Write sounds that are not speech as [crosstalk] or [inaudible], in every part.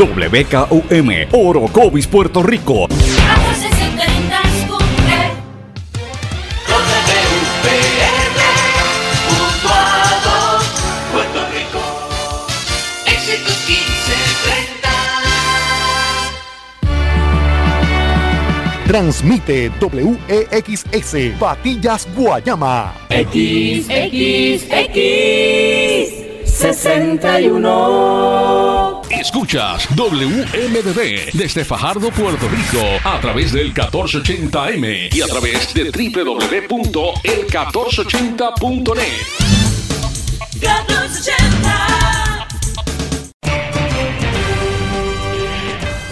WKUM, Orocovis, Puerto Rico. Transmite WEXS Patillas Guayama. XXX 61. Escuchas WMDB desde Fajardo, Puerto Rico, a través del 1480M y a través de www.el1480.net. 1480.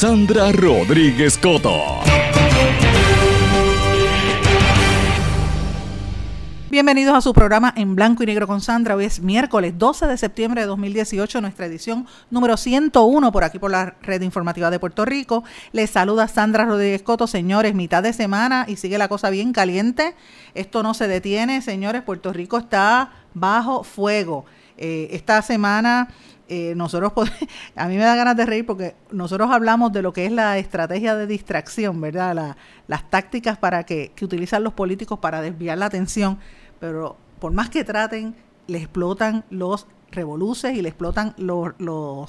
Sandra Rodríguez Coto. Bienvenidos a su programa en blanco y negro con Sandra. Hoy es miércoles 12 de septiembre de 2018, nuestra edición número 101 por aquí por la red informativa de Puerto Rico. Les saluda Sandra Rodríguez Coto, señores, mitad de semana y sigue la cosa bien caliente. Esto no se detiene, señores, Puerto Rico está bajo fuego. Eh, esta semana eh, nosotros, [laughs] a mí me da ganas de reír porque nosotros hablamos de lo que es la estrategia de distracción, ¿verdad? las tácticas para que, que utilizan los políticos para desviar la atención pero por más que traten, le explotan los revoluces y le explotan los,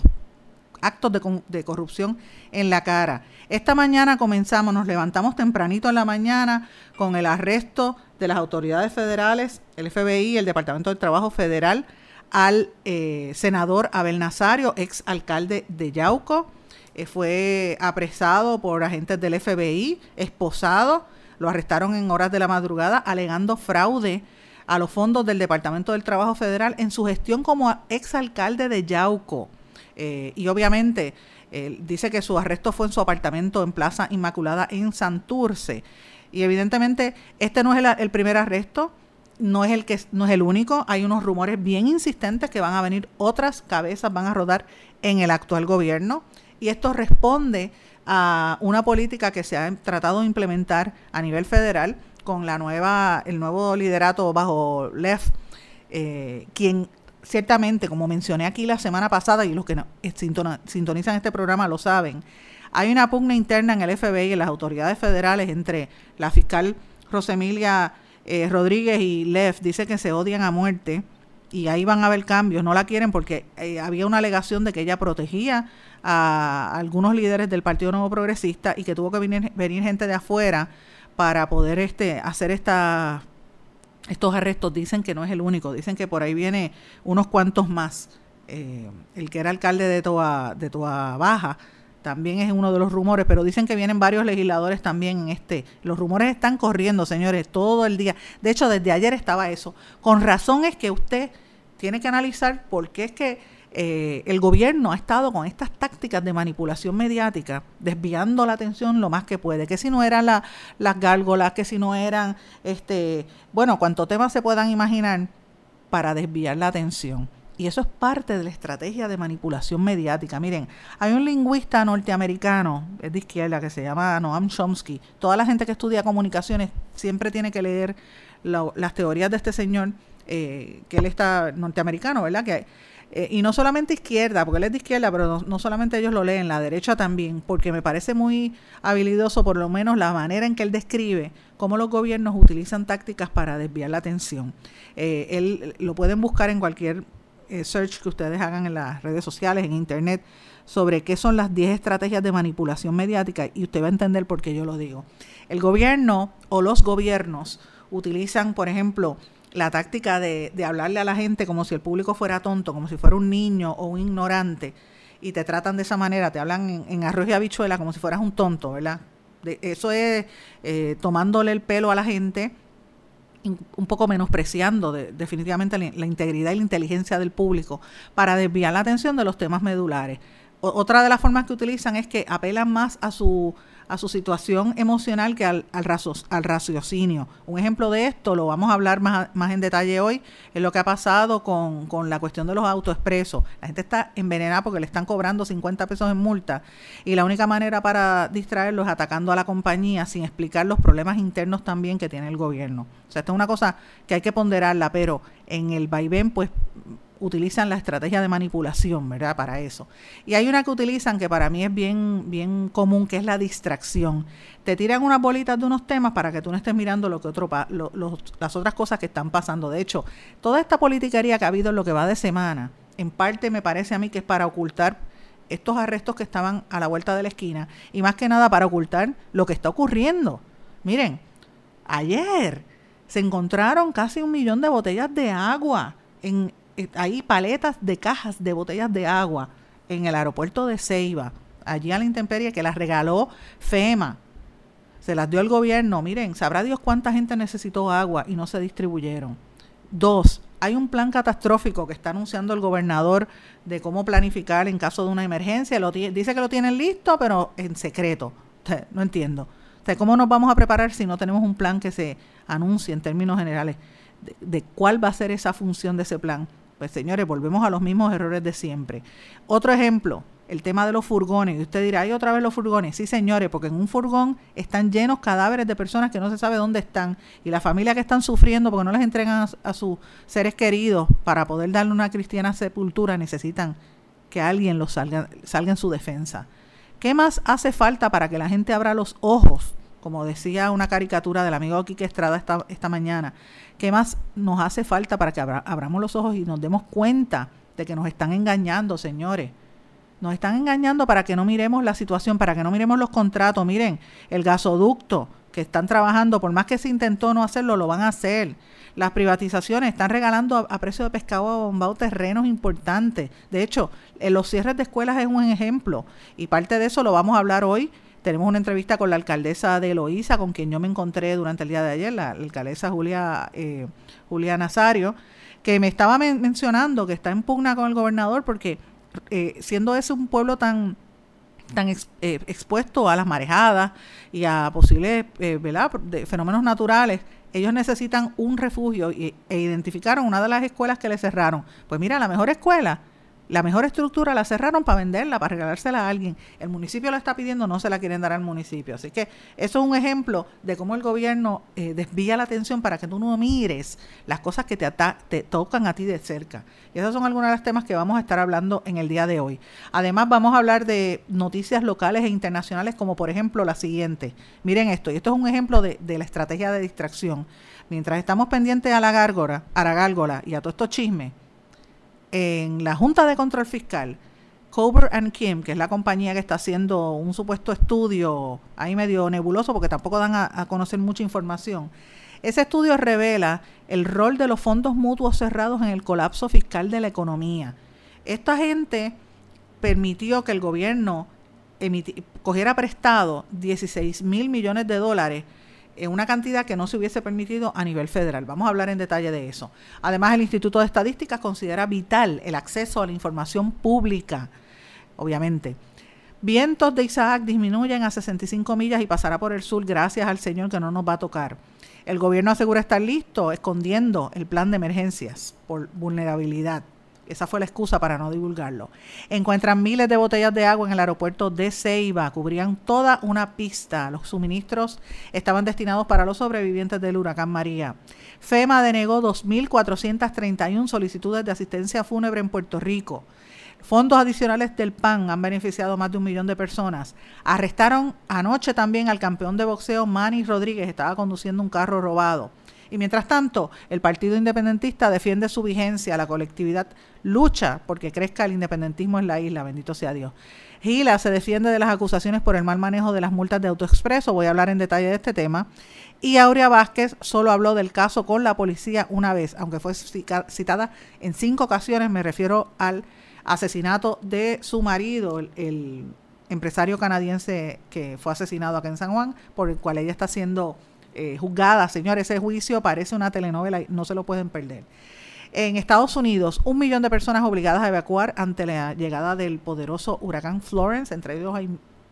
actos de, de, corrupción en la cara. Esta mañana comenzamos, nos levantamos tempranito en la mañana con el arresto de las autoridades federales, el FBI, el Departamento del Trabajo Federal, al eh, senador Abel Nazario, ex alcalde de Yauco. Eh, fue apresado por agentes del FBI, esposado, lo arrestaron en horas de la madrugada alegando fraude a los fondos del Departamento del Trabajo Federal en su gestión como exalcalde de Yauco. Eh, y obviamente dice que su arresto fue en su apartamento en Plaza Inmaculada en Santurce. Y evidentemente este no es el, primer arresto, no es el que no es el único. Hay unos rumores bien insistentes que van a venir otras cabezas, van a rodar en el actual gobierno. Y esto responde a una política que se ha tratado de implementar a nivel federal con la nueva, el nuevo liderato bajo Left, eh, quien ciertamente, como mencioné aquí la semana pasada, y los que no, eh, sintonizan este programa lo saben, hay una pugna interna en el FBI y en las autoridades federales entre la fiscal Rosemilia eh, Rodríguez y Left, dice que se odian a muerte y ahí van a haber cambios, no la quieren porque había una alegación de que ella protegía a algunos líderes del Partido Nuevo Progresista y que tuvo que venir, venir gente de afuera para poder este, hacer esta, estos arrestos. Dicen que no es el único, dicen que por ahí viene unos cuantos más. Eh, el que era alcalde de Toa, de Baja también es uno de los rumores, pero dicen que vienen varios legisladores también en este. Los rumores están corriendo, señores, todo el día. De hecho, desde ayer estaba eso. Con razón es que usted tiene que analizar por qué es que eh, el gobierno ha estado con estas tácticas de manipulación mediática, desviando la atención lo más que puede, que si no eran las gárgolas, que si no eran, este, bueno, cuantos temas se puedan imaginar para desviar la atención. Y eso es parte de la estrategia de manipulación mediática. Miren, hay un lingüista norteamericano, es de izquierda, que se llama Noam Chomsky. Toda la gente que estudia comunicaciones siempre tiene que leer las teorías de este señor, eh, que él está norteamericano, ¿verdad? Que eh, y no solamente izquierda, porque él es de izquierda, pero no, solamente ellos lo leen, la derecha también, porque me parece muy habilidoso, por lo menos la manera en que él describe cómo los gobiernos utilizan tácticas para desviar la atención. Eh, él lo pueden buscar en cualquier eh, search que ustedes hagan en las redes sociales, en internet, sobre qué son las 10 estrategias de manipulación mediática y usted va a entender por qué yo lo digo. El gobierno o los gobiernos utilizan, por ejemplo, la táctica de, hablarle a la gente como si el público fuera tonto, como si fuera un niño o un ignorante, y te tratan de esa manera, te hablan en, arroz y habichuela como si fueras un tonto, ¿verdad? eso es eh, tomándole el pelo a la gente, un poco menospreciando definitivamente la, integridad y la inteligencia del público para desviar la atención de los temas medulares. otra de las formas que utilizan es que apelan más a su a su situación emocional que al, al, al raciocinio. Un ejemplo de esto, lo vamos a hablar más, más en detalle hoy, es lo que ha pasado con, con la cuestión de los autoexpresos. La gente está envenenada porque le están cobrando 50 pesos en multa y la única manera para distraerlos es atacando a la compañía sin explicar los problemas internos también que tiene el gobierno. O sea, esto es una cosa que hay que ponderarla, pero en el vaivén, pues utilizan la estrategia de manipulación, ¿verdad? Para eso. Y hay una que utilizan que para mí es bien, bien común, que es la distracción. Te tiran unas bolitas de unos temas para que tú no estés mirando lo que otro las otras cosas que están pasando. De hecho, toda esta politiquería que ha habido en lo que va de semana, en parte me parece a mí que es para ocultar estos arrestos que estaban a la vuelta de la esquina y más que nada para ocultar lo que está ocurriendo. Miren, ayer se encontraron casi un millón de botellas de agua en, hay paletas de cajas de botellas de agua en el aeropuerto de Ceiba, allí a la intemperie, que las regaló FEMA. Se las dio el gobierno. Miren, sabrá Dios cuánta gente necesitó agua y no se distribuyeron. Dos, hay un plan catastrófico que está anunciando el gobernador de cómo planificar en caso de una emergencia. Lo dice que lo tienen listo, pero en secreto. no entiendo. ¿Cómo nos vamos a preparar si no tenemos un plan que se anuncie en términos generales de cuál va a ser esa función de ese plan? Pues señores, volvemos a los mismos errores de siempre. Otro ejemplo, el tema de los furgones. Y usted dirá, ¿hay otra vez los furgones? Sí, señores, porque en un furgón están llenos cadáveres de personas que no se sabe dónde están. Y las familias que están sufriendo porque no les entregan a, sus seres queridos para poder darle una cristiana sepultura necesitan que alguien los salga, salga en su defensa. ¿Qué más hace falta para que la gente abra los ojos? Como decía una caricatura del amigo Quique Estrada esta, esta mañana, ¿Qué más nos hace falta para que abramos los ojos y nos demos cuenta de que nos están engañando, señores? Nos están engañando para que no miremos la situación, para que no miremos los contratos. Miren, el gasoducto que están trabajando, por más que se intentó no hacerlo, lo van a hacer. Las privatizaciones están regalando a, precio de pescado a bombado terrenos importantes. De hecho, en los cierres de escuelas es un ejemplo y parte de eso lo vamos a hablar hoy tenemos una entrevista con la alcaldesa de Eloísa, con quien yo me encontré durante el día de ayer, la, alcaldesa Julia, eh, Julia Nazario, que me estaba mencionando que está en pugna con el gobernador porque eh, siendo ese un pueblo tan tan eh, expuesto a las marejadas y a posibles De fenómenos naturales, ellos necesitan un refugio e identificaron una de las escuelas que le cerraron. Pues mira, la mejor escuela la mejor estructura la cerraron para venderla, para regalársela a alguien. El municipio la está pidiendo, no se la quieren dar al municipio. Así que eso es un ejemplo de cómo el gobierno eh, desvía la atención para que tú no mires las cosas que te, te tocan a ti de cerca. Y esos son algunos de los temas que vamos a estar hablando en el día de hoy. Además, vamos a hablar de noticias locales e internacionales, como por ejemplo la siguiente. Miren esto, y esto es un ejemplo de, de la estrategia de distracción. Mientras estamos pendientes a la gárgola, a la gárgola y a todos estos chismes, en la Junta de Control Fiscal, Cober and Kim, que es la compañía que está haciendo un supuesto estudio ahí medio nebuloso porque tampoco dan a, conocer mucha información. Ese estudio revela el rol de los fondos mutuos cerrados en el colapso fiscal de la economía. Esta gente permitió que el gobierno cogiera prestado 16 mil millones de dólares una cantidad que no se hubiese permitido a nivel federal. Vamos a hablar en detalle de eso. Además, el Instituto de Estadísticas considera vital el acceso a la información pública, obviamente. Vientos de Isaac disminuyen a 65 millas y pasará por el sur gracias al Señor que no nos va a tocar. El gobierno asegura estar listo escondiendo el plan de emergencias por vulnerabilidad. Esa fue la excusa para no divulgarlo. Encuentran miles de botellas de agua en el aeropuerto de Ceiba. Cubrían toda una pista. Los suministros estaban destinados para los sobrevivientes del huracán María. FEMA denegó 2.431 solicitudes de asistencia fúnebre en Puerto Rico. Fondos adicionales del PAN han beneficiado a más de un millón de personas. Arrestaron anoche también al campeón de boxeo Manny Rodríguez. Estaba conduciendo un carro robado. Y mientras tanto, el Partido Independentista defiende su vigencia, la colectividad lucha porque crezca el independentismo en la isla, bendito sea Dios. Gila se defiende de las acusaciones por el mal manejo de las multas de autoexpreso, voy a hablar en detalle de este tema. Y Aurea Vázquez solo habló del caso con la policía una vez, aunque fue citada en cinco ocasiones, me refiero al asesinato de su marido, el, empresario canadiense que fue asesinado acá en San Juan, por el cual ella está siendo eh, juzgada. Señor, ese juicio parece una telenovela y no se lo pueden perder. En Estados Unidos, un millón de personas obligadas a evacuar ante la llegada del poderoso huracán Florence. Entre ellos hay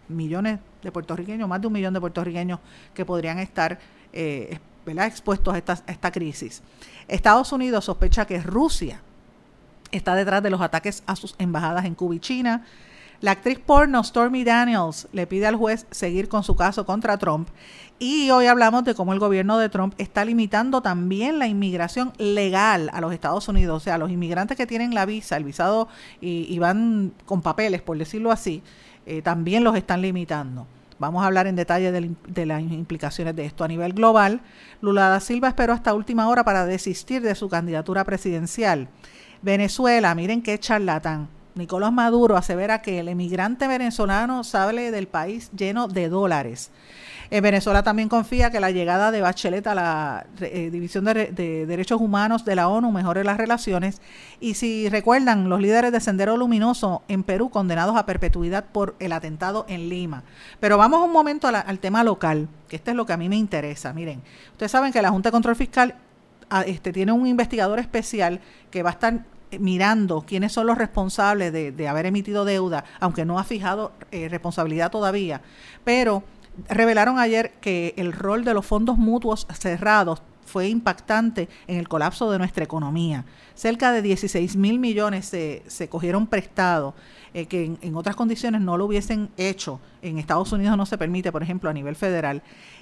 millones de puertorriqueños, más de un millón de puertorriqueños que podrían estar eh, expuestos a esta, a esta crisis. Estados Unidos sospecha que Rusia está detrás de los ataques a sus embajadas en Cuba y China. La actriz porno Stormy Daniels le pide al juez seguir con su caso contra Trump. Y hoy hablamos de cómo el gobierno de Trump está limitando también la inmigración legal a los Estados Unidos. O sea, los inmigrantes que tienen la visa, el visado y, van con papeles, por decirlo así, eh, también los están limitando. Vamos a hablar en detalle de, de, las implicaciones de esto a nivel global. Lula da Silva esperó hasta última hora para desistir de su candidatura presidencial. Venezuela, miren qué charlatán. Nicolás Maduro asevera que el emigrante venezolano sale del país lleno de dólares. En Venezuela también confía que la llegada de Bachelet a la eh, División de, Derechos Humanos de la ONU mejore las relaciones. Y si recuerdan, los líderes de Sendero Luminoso en Perú condenados a perpetuidad por el atentado en Lima. Pero vamos un momento al tema local, que este es lo que a mí me interesa. Miren, ustedes saben que la Junta de Control Fiscal ah, este, tiene un investigador especial que va a estar mirando quiénes son los responsables de, haber emitido deuda, aunque no ha fijado eh, responsabilidad todavía, pero revelaron ayer que el rol de los fondos mutuos cerrados fue impactante en el colapso de nuestra economía. Cerca de 16 mil millones se, se cogieron prestados, eh, que en, otras condiciones no lo hubiesen hecho. En Estados Unidos no se permite, por ejemplo, a nivel federal.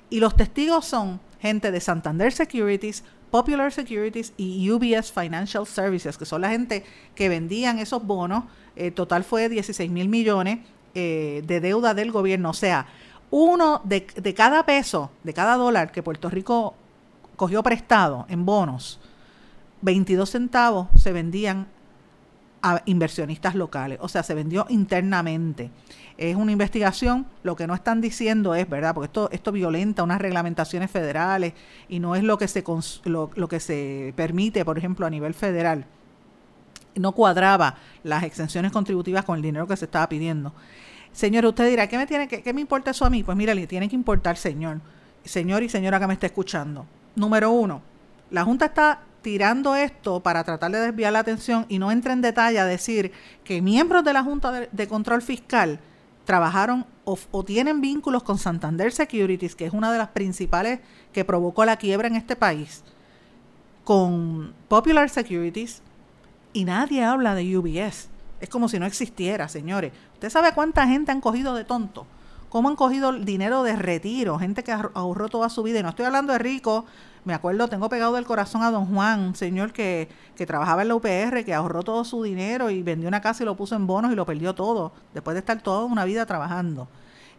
Y los testigos son gente de Santander Securities, Popular Securities y UBS Financial Services, que son la gente que vendían esos bonos. Eh, total fue 16 mil millones eh, de deuda del gobierno. O sea, uno de, de cada peso, de cada dólar que Puerto Rico cogió prestado en bonos, 22 centavos se vendían a inversionistas locales, o sea, se vendió internamente. Es una investigación, lo que no están diciendo es, ¿verdad? Porque esto, esto violenta unas reglamentaciones federales y no es lo que, se, lo, lo que se permite, por ejemplo, a nivel federal. No cuadraba las exenciones contributivas con el dinero que se estaba pidiendo. Señor, usted dirá, ¿qué me, tiene que, qué me importa eso a mí? Pues mira, le tiene que importar, señor. Señor y señora que me está escuchando. Número uno, la Junta está tirando esto para tratar de desviar la atención y no entra en detalle a decir que miembros de la Junta de, Control Fiscal trabajaron o, tienen vínculos con Santander Securities, que es una de las principales que provocó la quiebra en este país, con Popular Securities, y nadie habla de UBS. Es como si no existiera, señores. ¿Usted sabe cuánta gente han cogido de tonto? ¿Cómo han cogido dinero de retiro? Gente que ahorró toda su vida. Y no estoy hablando de ricos. Me acuerdo, tengo pegado del corazón a don Juan, un señor que, que trabajaba en la UPR, que ahorró todo su dinero y vendió una casa y lo puso en bonos y lo perdió todo, después de estar toda una vida trabajando.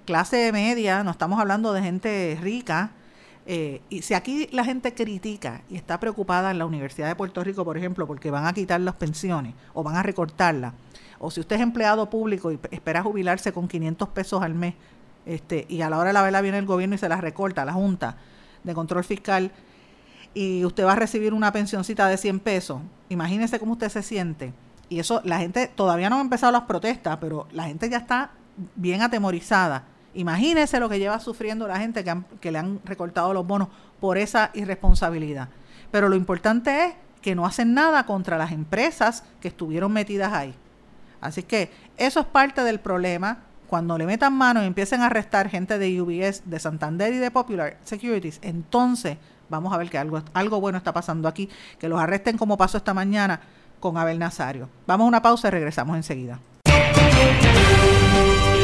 Clase media, no estamos hablando de gente rica, eh, y si aquí la gente critica y está preocupada en la Universidad de Puerto Rico, por ejemplo, porque van a quitar las pensiones o van a recortarlas, o si usted es empleado público y espera jubilarse con 500 pesos al mes, este, y a la hora de la vela viene el gobierno y se las recorta, la Junta de Control Fiscal, y usted va a recibir una pensioncita de 100 pesos, imagínese cómo usted se siente. Y eso, la gente, todavía no han empezado las protestas, pero la gente ya está bien atemorizada Imagínese lo que lleva sufriendo la gente que, le han recortado los bonos por esa irresponsabilidad. Pero lo importante es que no hacen nada contra las empresas que estuvieron metidas ahí. Así que eso es parte del problema. Cuando le metan mano y empiecen a arrestar gente de UBS, de Santander y de Popular Securities, entonces vamos a ver que algo, algo bueno está pasando aquí. Que los arresten como pasó esta mañana con Abel Nazario. Vamos a una pausa y regresamos enseguida.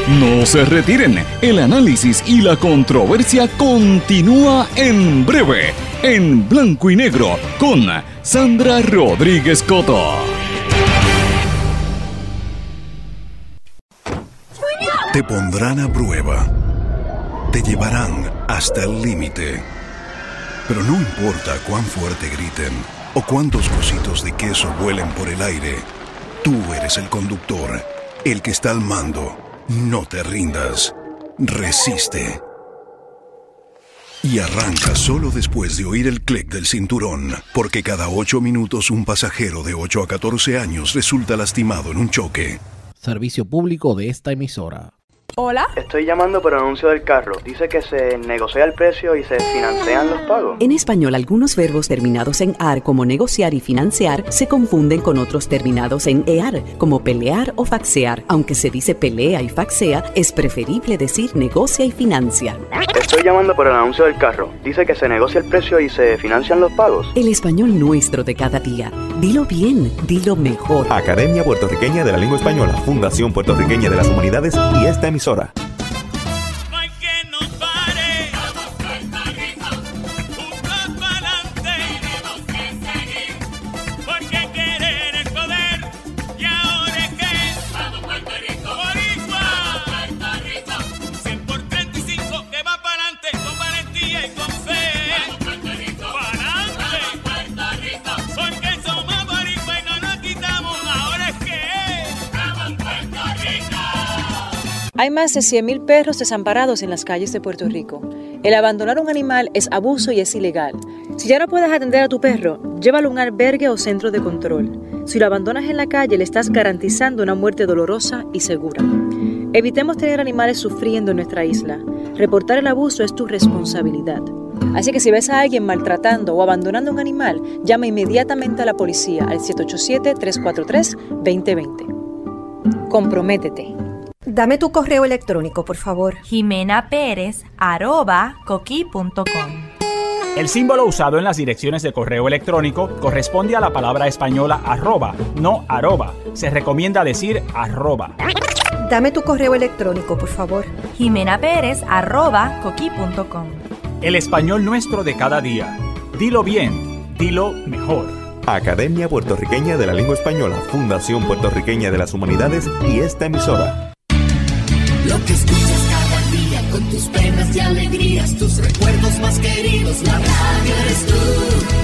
No se retiren, el análisis y la controversia continúa en breve, en blanco y negro, con Sandra Rodríguez Coto. Te pondrán a prueba, te llevarán hasta el límite, pero no importa cuán fuerte griten o cuántos cositos de queso vuelen por el aire, tú eres el conductor, el que está al mando no te rindas. Resiste. Y arranca solo después de oír el clic del cinturón, porque cada ocho minutos un pasajero de 8 a 14 años resulta lastimado en un choque. Servicio público de esta emisora. Hola. Estoy llamando por el anuncio del carro. Dice que se negocia el precio y se financian los pagos. En español, algunos verbos terminados en AR, como negociar y financiar, se confunden con otros terminados en EAR, como pelear o faxear. Aunque se dice pelea y faxea, es preferible decir negocia y financia. Estoy llamando por el anuncio del carro. Dice que se negocia el precio y se financian los pagos. El español nuestro de cada día. Dilo bien, dilo mejor. Academia Puertorriqueña de la Lengua Española, Fundación Puertorriqueña de las Humanidades y esta emisora emisora. Más de 100.000 perros desamparados en las calles de Puerto Rico. El abandonar un animal es abuso y es ilegal. Si ya no puedes atender a tu perro, llévalo a un albergue o centro de control. Si lo abandonas en la calle, le estás garantizando una muerte dolorosa y segura. Evitemos tener animales sufriendo en nuestra isla. Reportar el abuso es tu responsabilidad. Así que si ves a alguien maltratando o abandonando un animal, llama inmediatamente a la policía al 787-343-2020. Comprométete. Dame tu correo electrónico, por favor. Jimena Pérez, El símbolo usado en las direcciones de correo electrónico corresponde a la palabra española arroba, no arroba. Se recomienda decir arroba. Dame tu correo electrónico, por favor. Jimena Pérez, El español nuestro de cada día. Dilo bien, dilo mejor. Academia Puertorriqueña de la Lengua Española, Fundación Puertorriqueña de las Humanidades y esta emisora. Lo que escuchas cada día con tus penas y alegrías, tus recuerdos más queridos, la radio eres tú.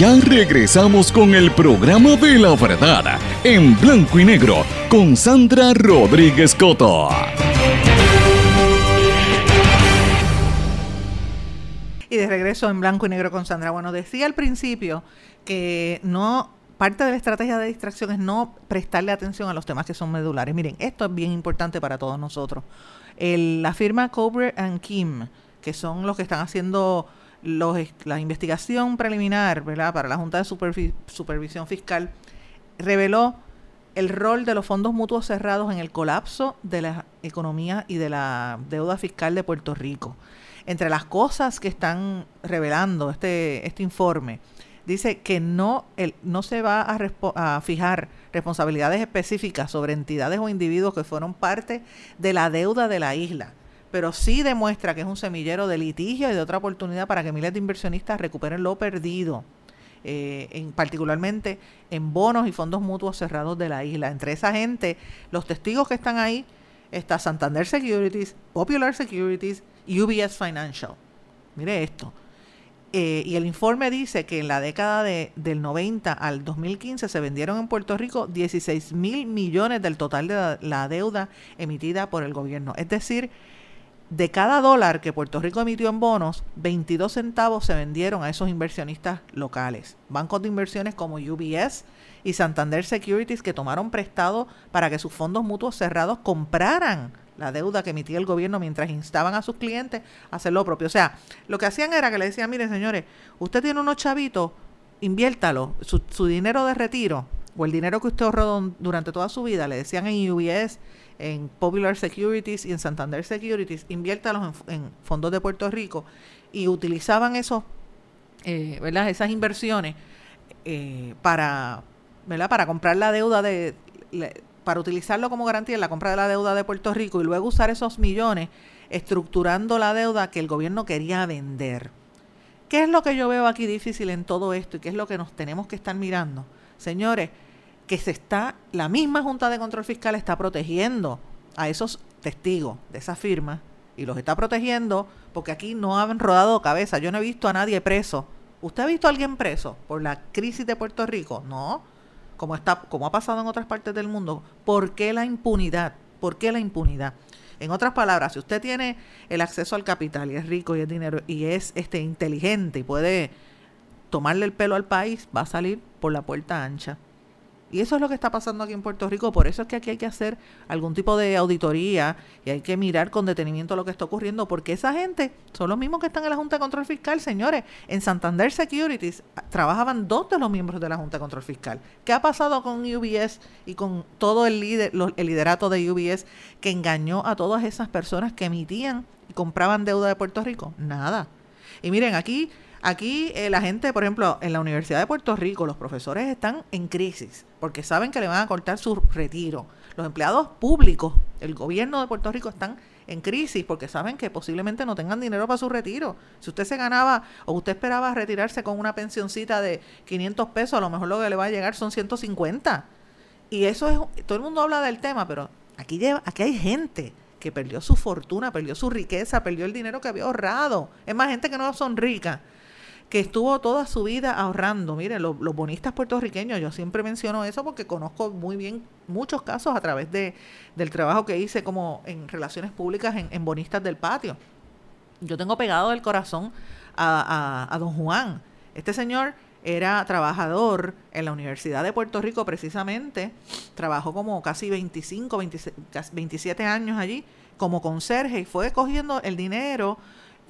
Ya regresamos con el programa de la verdad en blanco y negro con Sandra Rodríguez Coto. Y de regreso en blanco y negro con Sandra. Bueno, decía al principio que no parte de la estrategia de distracción es no prestarle atención a los temas que son medulares. Miren, esto es bien importante para todos nosotros. la firma Cobra and Kim, que son los que están haciendo la investigación preliminar para la Junta de Supervisión Fiscal reveló el rol de los fondos mutuos cerrados en el colapso de la economía y de la deuda fiscal de Puerto Rico. Entre las cosas que están revelando este, este informe, dice que no, el, no se va a, fijar responsabilidades específicas sobre entidades o individuos que fueron parte de la deuda de la isla pero sí demuestra que es un semillero de litigio y de otra oportunidad para que miles de inversionistas recuperen lo perdido, eh, en, particularmente en bonos y fondos mutuos cerrados de la isla. Entre esa gente, los testigos que están ahí, está Santander Securities, Popular Securities y UBS Financial. Mire esto. Eh, y el informe dice que en la década de, del 90 al 2015 se vendieron en Puerto Rico 16 mil millones del total de la deuda emitida por el gobierno. Es decir, de cada dólar que Puerto Rico emitió en bonos, 22 centavos se vendieron a esos inversionistas locales. Bancos de inversiones como UBS y Santander Securities que tomaron prestado para que sus fondos mutuos cerrados compraran la deuda que emitía el gobierno mientras instaban a sus clientes a hacer lo propio. O sea, lo que hacían era que le decían, mire señores, usted tiene unos chavitos, inviértalo, su, su dinero de retiro o el dinero que usted ahorró durante toda su vida, le decían en UBS en Popular Securities y en Santander Securities, inviértalos en, fondos de Puerto Rico y utilizaban esos, eh, esas inversiones eh, para, ¿verdad? para comprar la deuda de, para utilizarlo como garantía en la compra de la deuda de Puerto Rico y luego usar esos millones estructurando la deuda que el gobierno quería vender. ¿Qué es lo que yo veo aquí difícil en todo esto y qué es lo que nos tenemos que estar mirando? Señores, que se está, la misma Junta de Control Fiscal está protegiendo a esos testigos de esa firma y los está protegiendo porque aquí no han rodado cabeza. Yo no he visto a nadie preso. ¿Usted ha visto a alguien preso por la crisis de Puerto Rico? No. Como, está, como ha pasado en otras partes del mundo. ¿Por qué la impunidad? ¿Por qué la impunidad? En otras palabras, si usted tiene el acceso al capital y es rico y es dinero y es este inteligente y puede tomarle el pelo al país, va a salir por la puerta ancha. Y eso es lo que está pasando aquí en Puerto Rico. Por eso es que aquí hay que hacer algún tipo de auditoría y hay que mirar con detenimiento lo que está ocurriendo, porque esa gente son los mismos que están en la Junta de Control Fiscal, señores. En Santander Securities ah, trabajaban dos de los miembros de la Junta de Control Fiscal. ¿Qué ha pasado con UBS y con todo el, líder, el liderato de UBS que engañó a todas esas personas que emitían y compraban deuda de Puerto Rico? Nada. Y miren, aquí Aquí eh, la gente, por ejemplo, en la Universidad de Puerto Rico, los profesores están en crisis porque saben que le van a cortar su retiro. Los empleados públicos, el gobierno de Puerto Rico están en crisis porque saben que posiblemente no tengan dinero para su retiro. Si usted se ganaba o usted esperaba retirarse con una pensioncita de 500 pesos, a lo mejor lo que le va a llegar son 150. Y eso es, todo el mundo habla del tema, pero aquí, lleva, aquí hay gente que perdió su fortuna, perdió su riqueza, perdió el dinero que había ahorrado. Es más gente que no son ricas que estuvo toda su vida ahorrando. Miren, los, bonistas puertorriqueños, yo siempre menciono eso porque conozco muy bien muchos casos a través de, del trabajo que hice como en relaciones públicas en, bonistas del patio. Yo tengo pegado el corazón a, a, don Juan. Este señor era trabajador en la Universidad de Puerto Rico precisamente, trabajó como casi 25, 27 años allí como conserje y fue cogiendo el dinero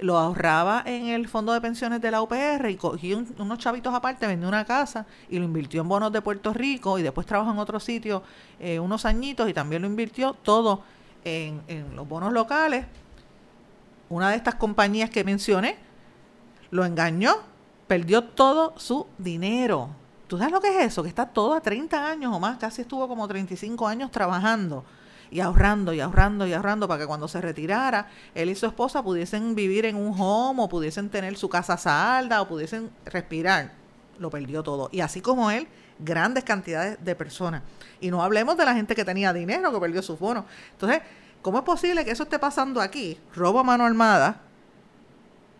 lo ahorraba en el fondo de pensiones de la UPR y cogió unos chavitos aparte, vendió una casa y lo invirtió en bonos de Puerto Rico y después trabajó en otro sitio eh, unos añitos y también lo invirtió todo en, en los bonos locales. Una de estas compañías que mencioné lo engañó, perdió todo su dinero. ¿Tú sabes lo que es eso? Que está todo a 30 años o más, casi estuvo como 35 años trabajando y ahorrando y ahorrando y ahorrando para que cuando se retirara, él y su esposa pudiesen vivir en un home o pudiesen tener su casa salda o pudiesen respirar. Lo perdió todo. Y así como él, grandes cantidades de personas. Y no hablemos de la gente que tenía dinero, que perdió sus bonos. Entonces, ¿cómo es posible que eso esté pasando aquí? Robo a mano armada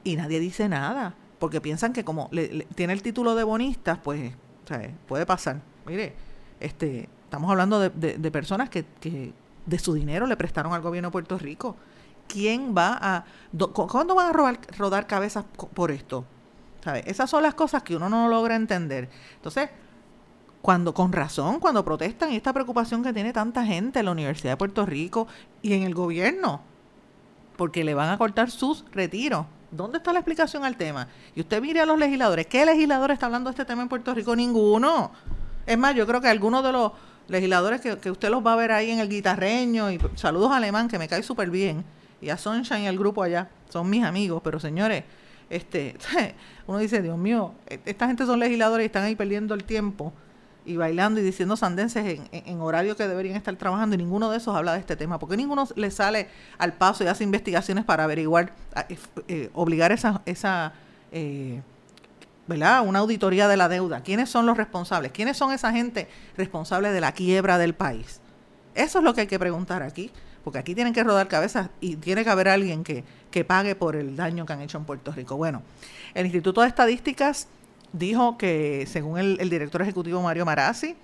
y nadie dice nada. Porque piensan que como le, tiene el título de bonistas, pues puede pasar. Mire, este, estamos hablando de, de, personas que, que, de su dinero le prestaron al gobierno de Puerto Rico. ¿Quién va a... ¿Cuándo van a robar, rodar cabezas por esto? ¿Sabe? Esas son las cosas que uno no logra entender. Entonces, cuando con razón, cuando protestan esta preocupación que tiene tanta gente en la Universidad de Puerto Rico y en el gobierno, porque le van a cortar sus retiros. ¿Dónde está la explicación al tema? Y usted mire a los legisladores. ¿Qué legislador está hablando de este tema en Puerto Rico? Ninguno. Es más, yo creo que algunos de los legisladores que, que, usted los va a ver ahí en el guitarreño y saludos a Alemán que me cae súper bien. Y a Sunshine y al grupo allá son mis amigos. Pero señores este [laughs] uno dice Dios mío e, esta gente son legisladores y están ahí perdiendo el tiempo y bailando y diciendo sandenses en, en, horario que deberían estar trabajando y ninguno de esos habla de este tema porque ninguno le sale al paso y hace investigaciones para averiguar eh, obligar esa esa eh, Una auditoría de la deuda. ¿Quiénes son los responsables? ¿Quiénes son esa gente responsable de la quiebra del país? Eso es lo que hay que preguntar aquí, porque aquí tienen que rodar cabezas y tiene que haber alguien que, que pague por el daño que han hecho en Puerto Rico. Bueno, el Instituto de Estadísticas dijo que, según el, el director ejecutivo Mario Marazzi,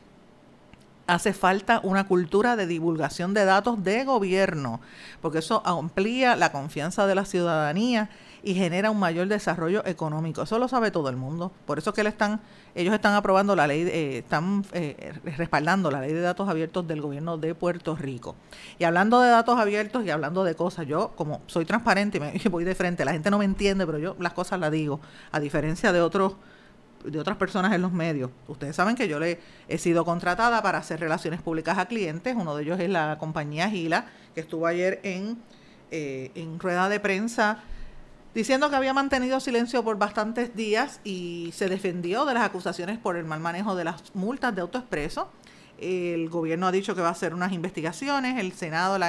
hace falta una cultura de divulgación de datos de gobierno, porque eso amplía la confianza de la ciudadanía y genera un mayor desarrollo económico. Eso lo sabe todo el mundo. Por eso que le están, ellos están aprobando la ley, eh, están eh, respaldando la ley de datos abiertos del gobierno de Puerto Rico. Y hablando de datos abiertos y hablando de cosas, yo como soy transparente y me [laughs] voy de frente, la gente no me entiende, pero yo las cosas las digo, a diferencia de otros de otras personas en los medios. Ustedes saben que yo le he sido contratada para hacer relaciones públicas a clientes. Uno de ellos es la compañía Gila, que estuvo ayer en, eh, en rueda de prensa diciendo que había mantenido silencio por bastantes días y se defendió de las acusaciones por el mal manejo de las multas de autoexpreso. El gobierno ha dicho que va a hacer unas investigaciones, el Senado,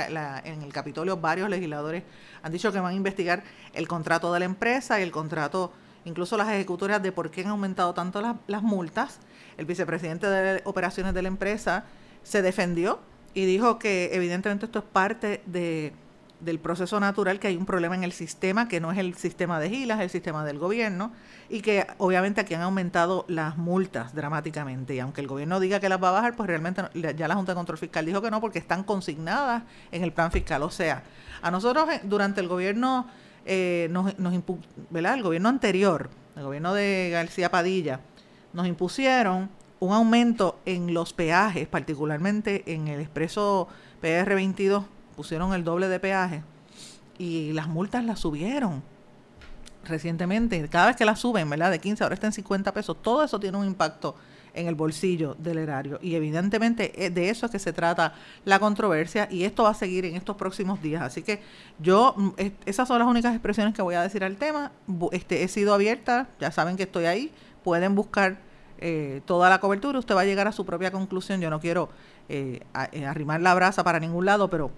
en el Capitolio, varios legisladores han dicho que van a investigar el contrato de la empresa y el contrato, incluso las ejecutorias de por qué han aumentado tanto las, las multas. El vicepresidente de operaciones de la empresa se defendió y dijo que evidentemente esto es parte de del proceso natural que hay un problema en el sistema que no es el sistema de Gilas, es el sistema del gobierno y que obviamente aquí han aumentado las multas dramáticamente y aunque el gobierno diga que las va a bajar, pues realmente ya la Junta de Control Fiscal dijo que no porque están consignadas en el plan fiscal. O sea, a nosotros eh, durante el gobierno, eh, nos, nos ¿verdad? El gobierno anterior, el gobierno de García Padilla, nos impusieron un aumento en los peajes, particularmente en el expreso PR22 pusieron el doble de peaje y las multas las subieron recientemente. Cada vez que las suben, ¿verdad? De 15 ahora está en 50 pesos. Todo eso tiene un impacto en el bolsillo del erario. Y evidentemente eh, de eso es que se trata la controversia y esto va a seguir en estos próximos días. Así que yo, mm, esas son las únicas expresiones que voy a decir al tema. Este, he sido abierta, ya saben que estoy ahí. Pueden buscar eh, toda la cobertura. Usted va a llegar a su propia conclusión. Yo no quiero eh, arrimar la brasa para ningún lado, pero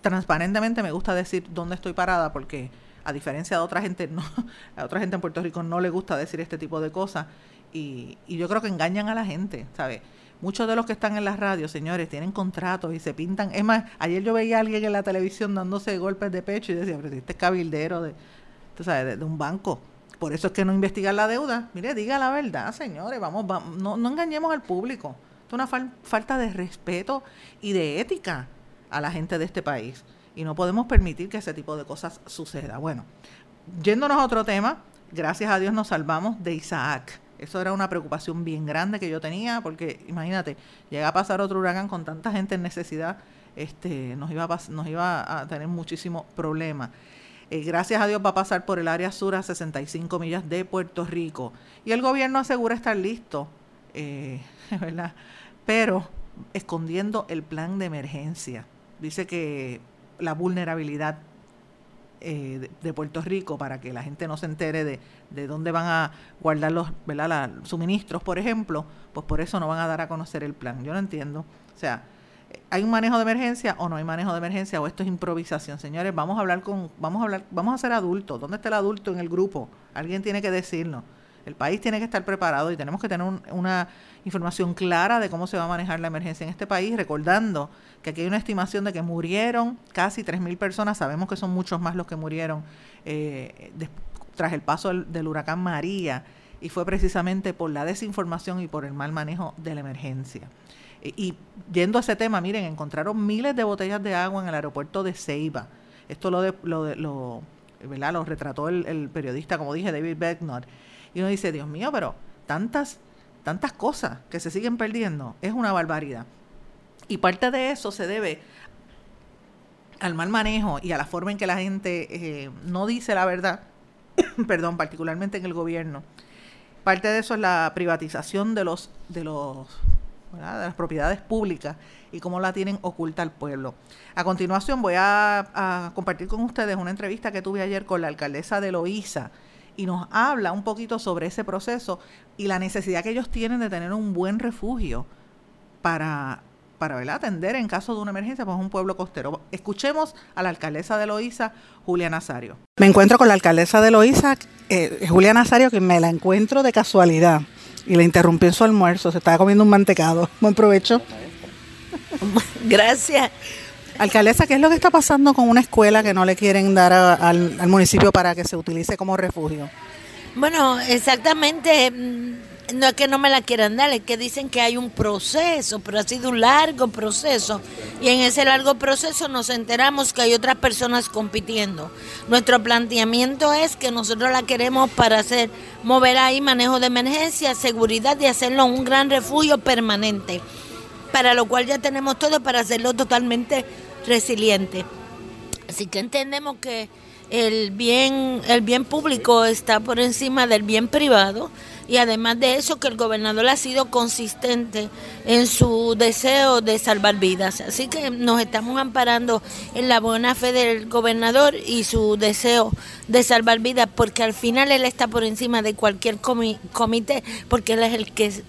transparentemente me gusta decir dónde estoy parada porque a diferencia de otra gente, [laughs] no, a otra gente en Puerto Rico no le gusta decir este tipo de cosas y, y yo creo que engañan a la gente, ¿sabes? Muchos de los que están en las radios, señores, tienen contratos y se pintan. Es más, ayer yo veía a alguien en la televisión dándose golpes de pecho y decía, pero este es cabildero de, tú sabes, de, un banco. Por eso es que no investigan la deuda. Mire, diga la verdad, señores, vamos, vamos no, no engañemos al público. Es una falta de respeto y de ética a la gente de este país. Y no podemos permitir que ese tipo de cosas suceda. Bueno, yéndonos a otro tema, gracias a Dios nos salvamos de Isaac. Eso era una preocupación bien grande que yo tenía, porque imagínate, llega a pasar otro huracán con tanta gente en necesidad, este, nos, iba a, nos iba a tener muchísimo problema. Eh, gracias a Dios va a pasar por el área sur a 65 millas de Puerto Rico. Y el gobierno asegura estar listo, eh, [laughs] ¿verdad? Pero escondiendo el plan de emergencia dice que la vulnerabilidad eh, de, Puerto Rico para que la gente no se entere de, de dónde van a guardar los ¿verdad? suministros, por ejemplo, pues por eso no van a dar a conocer el plan. Yo no entiendo. O sea, ¿hay un manejo de emergencia o no hay manejo de emergencia o esto es improvisación? Señores, vamos a hablar con, vamos a hablar, vamos a ser adultos. ¿Dónde está el adulto en el grupo? Alguien tiene que decirnos. El país tiene que estar preparado y tenemos que tener una información clara de cómo se va a manejar la emergencia en este país, recordando que aquí hay una estimación de que murieron casi 3.000 personas, sabemos que son muchos más los que murieron eh, tras el paso del, huracán María, y fue precisamente por la desinformación y por el mal manejo de la emergencia. Y, yendo a ese tema, miren, encontraron miles de botellas de agua en el aeropuerto de Ceiba. Esto lo, de, lo, lo, ¿verdad? lo retrató el, periodista, como dije, David Becknor. Y uno dice, Dios mío, pero tantas, tantas cosas que se siguen perdiendo, es una barbaridad. Y parte de eso se debe al mal manejo y a la forma en que la gente eh, no dice la verdad, [coughs] perdón, particularmente en el gobierno. Parte de eso es la privatización de los de los de las propiedades públicas y cómo la tienen oculta al pueblo. A continuación voy a, a, compartir con ustedes una entrevista que tuve ayer con la alcaldesa de Loíza y nos habla un poquito sobre ese proceso y la necesidad que ellos tienen de tener un buen refugio para para atender en caso de una emergencia, pues un pueblo costero. Escuchemos a la alcaldesa de Loíza, Julia Nazario. Me encuentro con la alcaldesa de Loíza, eh, Julia Nazario, que me la encuentro de casualidad y le interrumpí en su almuerzo, se estaba comiendo un mantecado. [laughs] Buen provecho. Gracias. Alcaldesa, ¿qué es lo que está pasando con una escuela que no le quieren dar al, municipio para que se utilice como refugio? Bueno, exactamente mm, no es que no me la quieran dar, es que dicen que hay un proceso, pero ha sido un largo proceso. Y en ese largo proceso nos enteramos que hay otras personas compitiendo. Nuestro planteamiento es que nosotros la queremos para hacer, mover ahí manejo de emergencia, seguridad y hacerlo un gran refugio permanente. Para lo cual ya tenemos todo para hacerlo totalmente resiliente. Así que entendemos que el bien, el bien público está por encima del bien privado y además de eso que el gobernador ha sido consistente en su deseo de salvar vidas. Así que nos estamos amparando en la buena fe del gobernador y su deseo de salvar vidas, porque al final él está por encima de cualquier comité, porque él es el que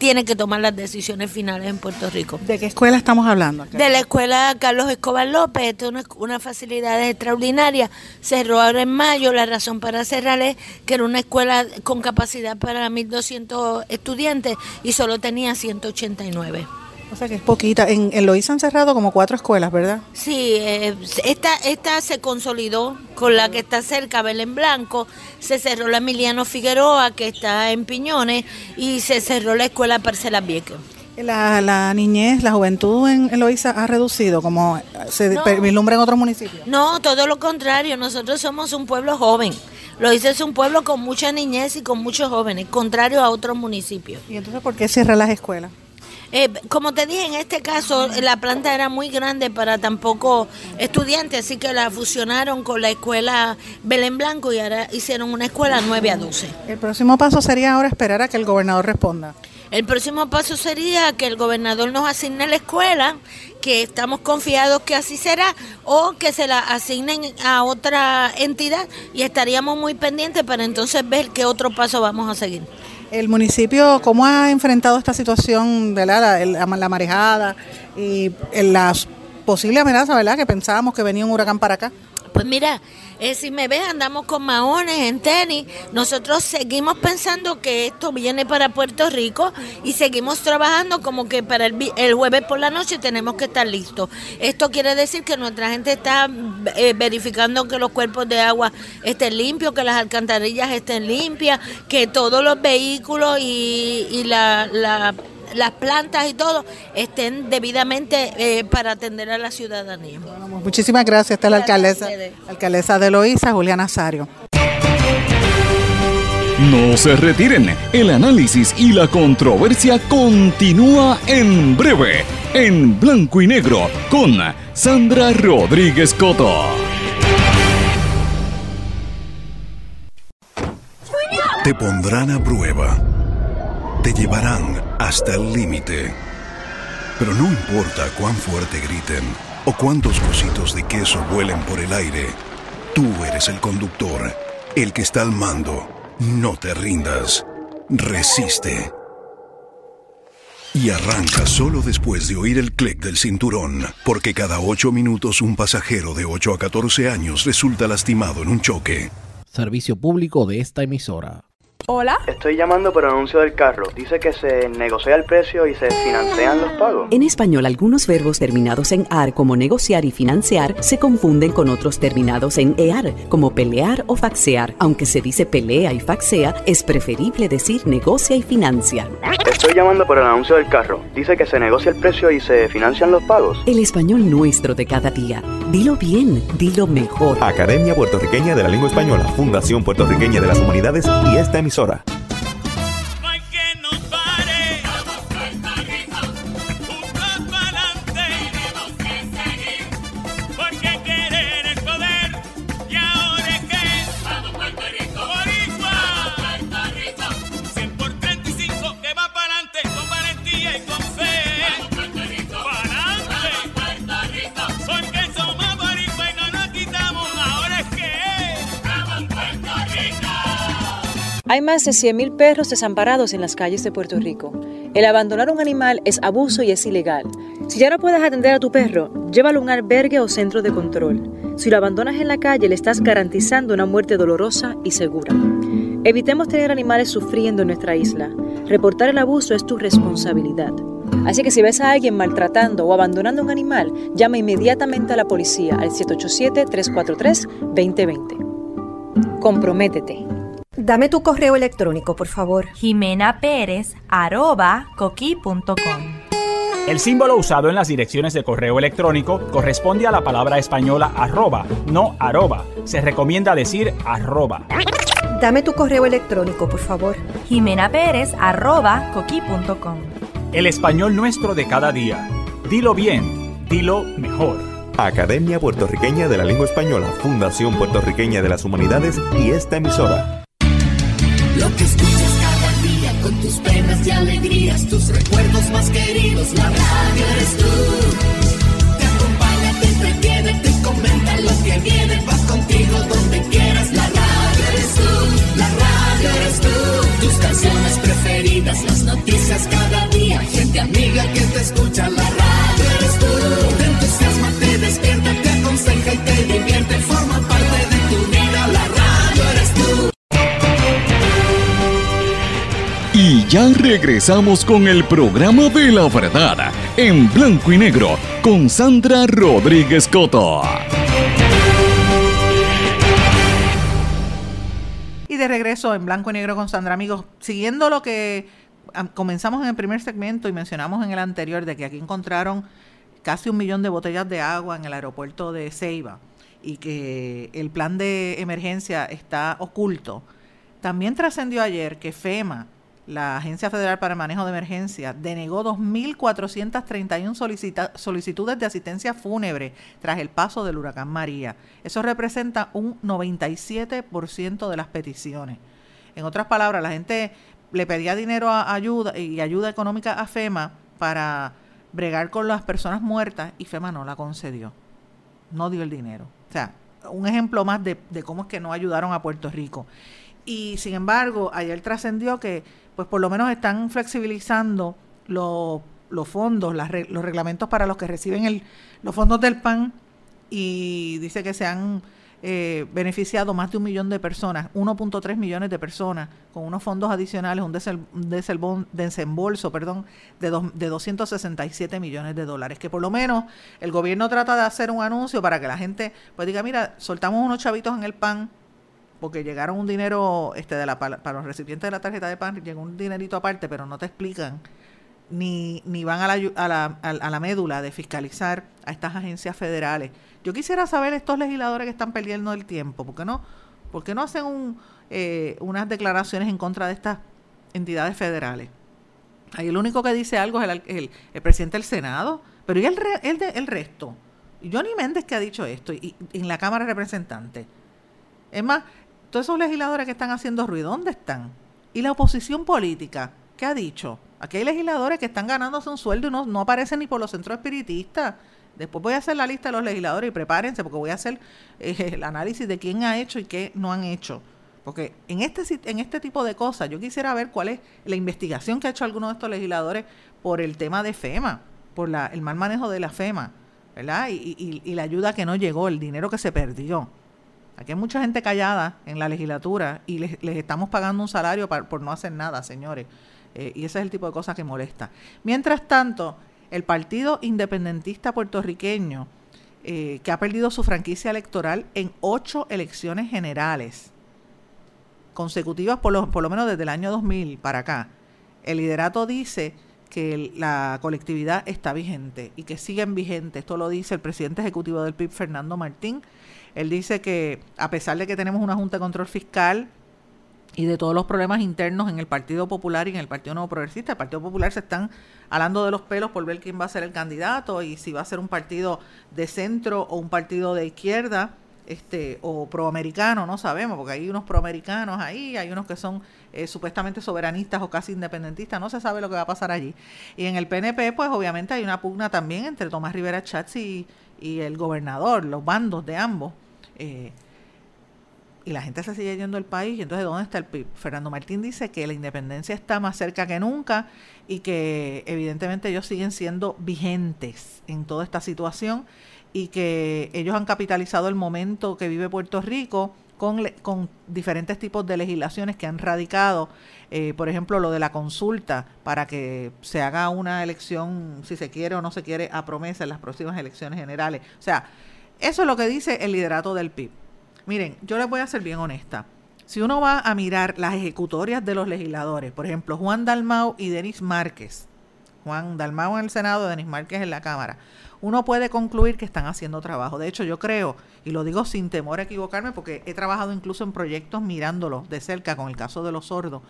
tiene que tomar las decisiones finales en Puerto Rico. ¿De qué escuela estamos hablando? De la escuela Carlos Escobar López, esto es una, una facilidad extraordinaria. Cerró ahora en mayo, la razón para cerrar es que era una escuela con capacidad para 1.200 estudiantes y solo tenía 189. O sea que es poquita. En, en Loíza han cerrado como cuatro escuelas, ¿verdad? Sí, eh, esta, esta se consolidó con la que está cerca, Belén Blanco, se cerró la Emiliano Figueroa, que está en Piñones, y se cerró la escuela Parcela Vieques. La, la niñez, la juventud en, Loíza ha reducido, como se No. vislumbra en otros municipios. No, todo lo contrario, nosotros somos un pueblo joven. Loíza es un pueblo con mucha niñez y con muchos jóvenes, contrario a otros municipios. ¿Y entonces por qué cierran las escuelas? Eh, como te dije, en este caso la planta era muy grande para tan pocos estudiantes, así que la fusionaron con la escuela Belén Blanco y ahora hicieron una escuela 9 a 12. El próximo paso sería ahora esperar a que el gobernador responda. El próximo paso sería que el gobernador nos asigne la escuela, que estamos confiados que así será, o que se la asignen a otra entidad y estaríamos muy pendientes para entonces ver qué otro paso vamos a seguir. El municipio, ¿cómo ha enfrentado esta situación de la, marejada y el- la posible amenaza, ¿verdad? Que pensábamos que venía un huracán para acá. Pues mira, eh, si me ves, andamos con maones en tenis. Nosotros seguimos pensando que esto viene para Puerto Rico y seguimos trabajando como que para el, el jueves por la noche tenemos que estar listos. Esto quiere decir que nuestra gente está eh, verificando que los cuerpos de agua estén limpios, que las alcantarillas estén limpias, que todos los vehículos y, la- las plantas y todo estén debidamente eh, para atender a la ciudadanía. Muchísimas gracias. Esta es la alcaldesa, alcaldesa de Loíza, Juliana Nazario. No se retiren, el análisis y la controversia continúa en breve, en blanco y negro, con Sandra Rodríguez Coto. Te pondrán a prueba. Te llevarán hasta el límite. Pero no importa cuán fuerte griten o cuántos cositos de queso vuelen por el aire, tú eres el conductor, el que está al mando. No te rindas. Resiste. Y arranca solo después de oír el clic del cinturón, porque cada 8 minutos un pasajero de 8 a 14 años resulta lastimado en un choque. Servicio público de esta emisora. Hola. Estoy llamando por el anuncio del carro. Dice que se negocia el precio y se financian los pagos. En español, algunos verbos terminados en AR como negociar y financiar se confunden con otros terminados en EAR como pelear o faxear. Aunque se dice pelea y faxea, es preferible decir negocia y financia. Estoy llamando por el anuncio del carro. Dice que se negocia el precio y se financian los pagos. El español nuestro de cada día. Dilo bien, dilo mejor. Academia Puertorriqueña de la Lengua Española, Fundación Puertorriqueña de las Humanidades y esta emisora. Porque Hay más de 100.000 perros desamparados en las calles de Puerto Rico. El abandonar un animal es abuso y es ilegal. Si ya no puedes atender a tu perro, llévalo a un albergue o centro de control. Si lo abandonas en la calle, le estás garantizando una muerte dolorosa y segura. Evitemos tener animales sufriendo en nuestra isla. Reportar el abuso es tu responsabilidad. Así que si ves a alguien maltratando o abandonando un animal, llama inmediatamente a la policía al 787-343-2020. Comprométete. Dame tu correo electrónico, por favor. Jimena Pérez, arroba, coqui.com. El símbolo usado en las direcciones de correo electrónico corresponde a la palabra española arroba, no arroba. Se recomienda decir arroba. Dame tu correo electrónico, por favor. Jimena Pérez, arroba, coqui.com. El español nuestro de cada día. Dilo bien, dilo mejor. Academia Puertorriqueña de la Lengua Española, Fundación Puertorriqueña de las Humanidades y esta emisora. Lo que escuchas cada día con tus penas y alegrías, tus recuerdos más queridos, la radio eres tú. Te acompaña, te entretiene, te comenta lo que viene, vas contigo donde quieras, la radio eres tú, la radio eres tú. Tus canciones preferidas, las noticias cada día, gente amiga que te escucha, la radio eres tú. Te entusiasma, te despierta, te aconseja y te divierte, forma parte ya regresamos con el programa de la verdad, en blanco y negro con Sandra Rodríguez Coto. Y de regreso en blanco y negro con Sandra, amigos, siguiendo lo que am, comenzamos en el primer segmento y mencionamos en el anterior de que aquí encontraron casi un millón de botellas de agua en el aeropuerto de Ceiba y que el plan de emergencia está oculto. También trascendió ayer que FEMA, la Agencia Federal para el Manejo de Emergencia, denegó 2.431 solicita- solicitudes de asistencia fúnebre tras el paso del huracán María. Eso representa un 97% de las peticiones. En otras palabras, la gente le pedía dinero a ayuda y ayuda económica a FEMA para bregar con las personas muertas y FEMA no la concedió. No dio el dinero. O sea, un ejemplo más de cómo es que no ayudaron a Puerto Rico. Y sin embargo, ayer trascendió que, pues por lo menos están flexibilizando los, los fondos, los reglamentos para los que reciben el, los fondos del PAN y dice que se han eh, beneficiado más de un millón de personas, 1.3 millones de personas, con unos fondos adicionales, un, desel- un desembolso perdón, de, dos- de 267 millones de dólares, que por lo menos el gobierno trata de hacer un anuncio para que la gente pues diga, mira, soltamos unos chavitos en el PAN, porque llegaron un dinero este de la para, los recipientes de la tarjeta de PAN, llegó un dinerito aparte, pero no te explican ni, ni van a la, a, la, a, la médula de fiscalizar a estas agencias federales. Yo quisiera saber estos legisladores que están perdiendo el tiempo, ¿por qué no, por qué no hacen un, eh, unas declaraciones en contra de estas entidades federales? Ahí el único que dice algo es el, el- presidente del Senado, pero ¿y el, re- el, el resto? Johnny Méndez que ha dicho esto, y, y en la Cámara de Representantes. Es más, todos esos legisladores que están haciendo ruido, ¿dónde están? Y la oposición política, ¿qué ha dicho? Aquí hay legisladores que están ganándose un sueldo y no, no aparecen ni por los centros espiritistas. Después voy a hacer la lista de los legisladores y prepárense porque voy a hacer eh, el análisis de quién ha hecho y qué no han hecho. Porque en este, en este tipo de cosas yo quisiera ver cuál es la investigación que ha hecho alguno de estos legisladores por el tema de FEMA, por la, el mal manejo de la FEMA, ¿verdad? Y, y- y la ayuda que no llegó, el dinero que se perdió. Aquí hay mucha gente callada en la legislatura y les, estamos pagando un salario por no hacer nada, señores. Eh, y ese es el tipo de cosas que molesta. Mientras tanto, el Partido Independentista Puertorriqueño, eh, que ha perdido su franquicia electoral en ocho elecciones generales consecutivas, por lo, por lo menos desde el año 2000 para acá, el liderato dice que la colectividad está vigente y que siguen vigentes. Esto lo dice el presidente ejecutivo del PIB, Fernando Martín. Él dice que a pesar de que tenemos una Junta de Control Fiscal y de todos los problemas internos en el Partido Popular y en el Partido Nuevo Progresista, el Partido Popular se están alando de los pelos por ver quién va a ser el candidato y si va a ser un partido de centro o un partido de izquierda este o proamericano, no sabemos, porque hay unos proamericanos ahí, hay unos que son eh, supuestamente soberanistas o casi independentistas, no se sabe lo que va a pasar allí. Y en el PNP, pues obviamente hay una pugna también entre Tomás Rivera Chats y, y el gobernador, los bandos de ambos. Eh, y la gente se sigue yendo del país. Y entonces, ¿dónde está el PIB? Fernando Martín dice que la independencia está más cerca que nunca y que evidentemente ellos siguen siendo vigentes en toda esta situación y que ellos han capitalizado el momento que vive Puerto Rico con, con diferentes tipos de legislaciones que han radicado, eh, por ejemplo, lo de la consulta para que se haga una elección, si se quiere o no se quiere, a promesa en las próximas elecciones generales. O sea, eso es lo que dice el liderato del PIB. Miren, yo les voy a ser bien honesta. Si uno va a mirar las ejecutorias de los legisladores, por ejemplo, Juan Dalmau y Denis Márquez, Juan Dalmau en el Senado, Denis Márquez en la Cámara, uno puede concluir que están haciendo trabajo. De hecho, yo creo, y lo digo sin temor a equivocarme, porque he trabajado incluso en proyectos mirándolos de cerca, con el caso de los sordos,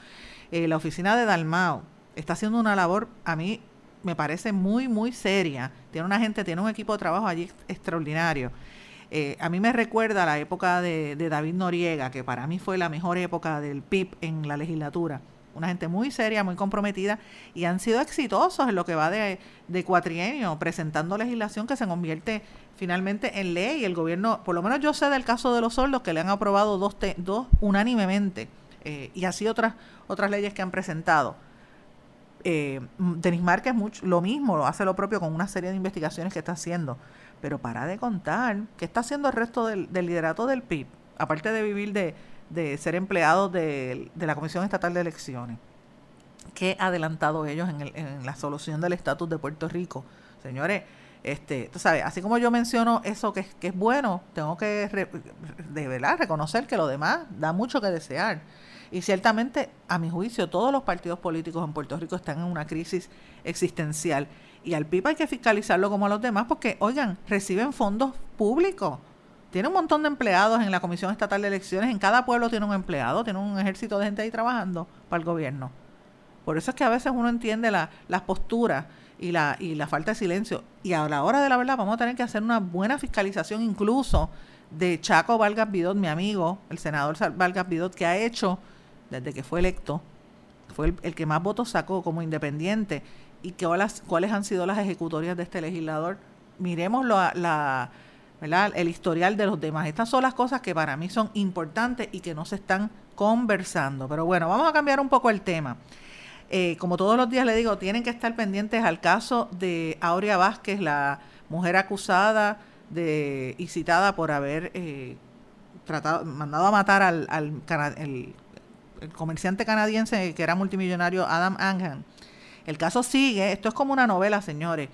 eh, la oficina de Dalmau está haciendo una labor, a mí me parece muy, muy seria. Tiene una gente, tiene un equipo de trabajo allí ex- extraordinario. Eh, a mí me recuerda la época de, de David Noriega, que para mí fue la mejor época del PIB en la legislatura. Una gente muy seria, muy comprometida y han sido exitosos en lo que va de, de cuatrienio, presentando legislación que se convierte finalmente en ley. El gobierno, por lo menos yo sé del caso de los sordos, que le han aprobado dos, dos unánimemente eh, y así otras, otras leyes que han presentado. Eh, Denis Márquez mucho, lo mismo, lo hace lo propio con una serie de investigaciones que está haciendo. Pero para de contar, ¿qué está haciendo el resto del, del liderato del PIB? Aparte de vivir de, de ser empleados de, de la Comisión Estatal de Elecciones. qué adelantado ellos en, el- en la solución del estatus de Puerto Rico. Señores, este, tú sabes, así como yo menciono eso que, es- que es bueno, tengo que re- reconocer que lo demás da mucho que desear. Y ciertamente, a mi juicio, todos los partidos políticos en Puerto Rico están en una crisis existencial. Y al PIB hay que fiscalizarlo como a los demás porque, oigan, reciben fondos públicos. Tiene un montón de empleados en la Comisión Estatal de Elecciones. En cada pueblo tiene un empleado, tiene un ejército de gente ahí trabajando para el gobierno. Por eso es que a veces uno entiende la- las posturas y la, y la falta de silencio. Y a la hora de la verdad vamos a tener que hacer una buena fiscalización incluso de Chaco Vargas Vidot, mi amigo, el senador Vargas Vidot, que ha hecho desde que fue electo, fue el, que más votos sacó como independiente y que cuáles han sido las ejecutorias de este legislador. Miremos la, la- ¿verdad? el historial de los demás. Estas son las cosas que para mí son importantes y que no se están conversando. Pero bueno, vamos a cambiar un poco el tema. Eh, como todos los días le digo, tienen que estar pendientes al caso de Aurea Vázquez, la mujer acusada de, y citada por haber eh, tratado, mandado a matar al, al comerciante canadiense que era multimillonario Adam Angan. El caso sigue, esto es como una novela, señores.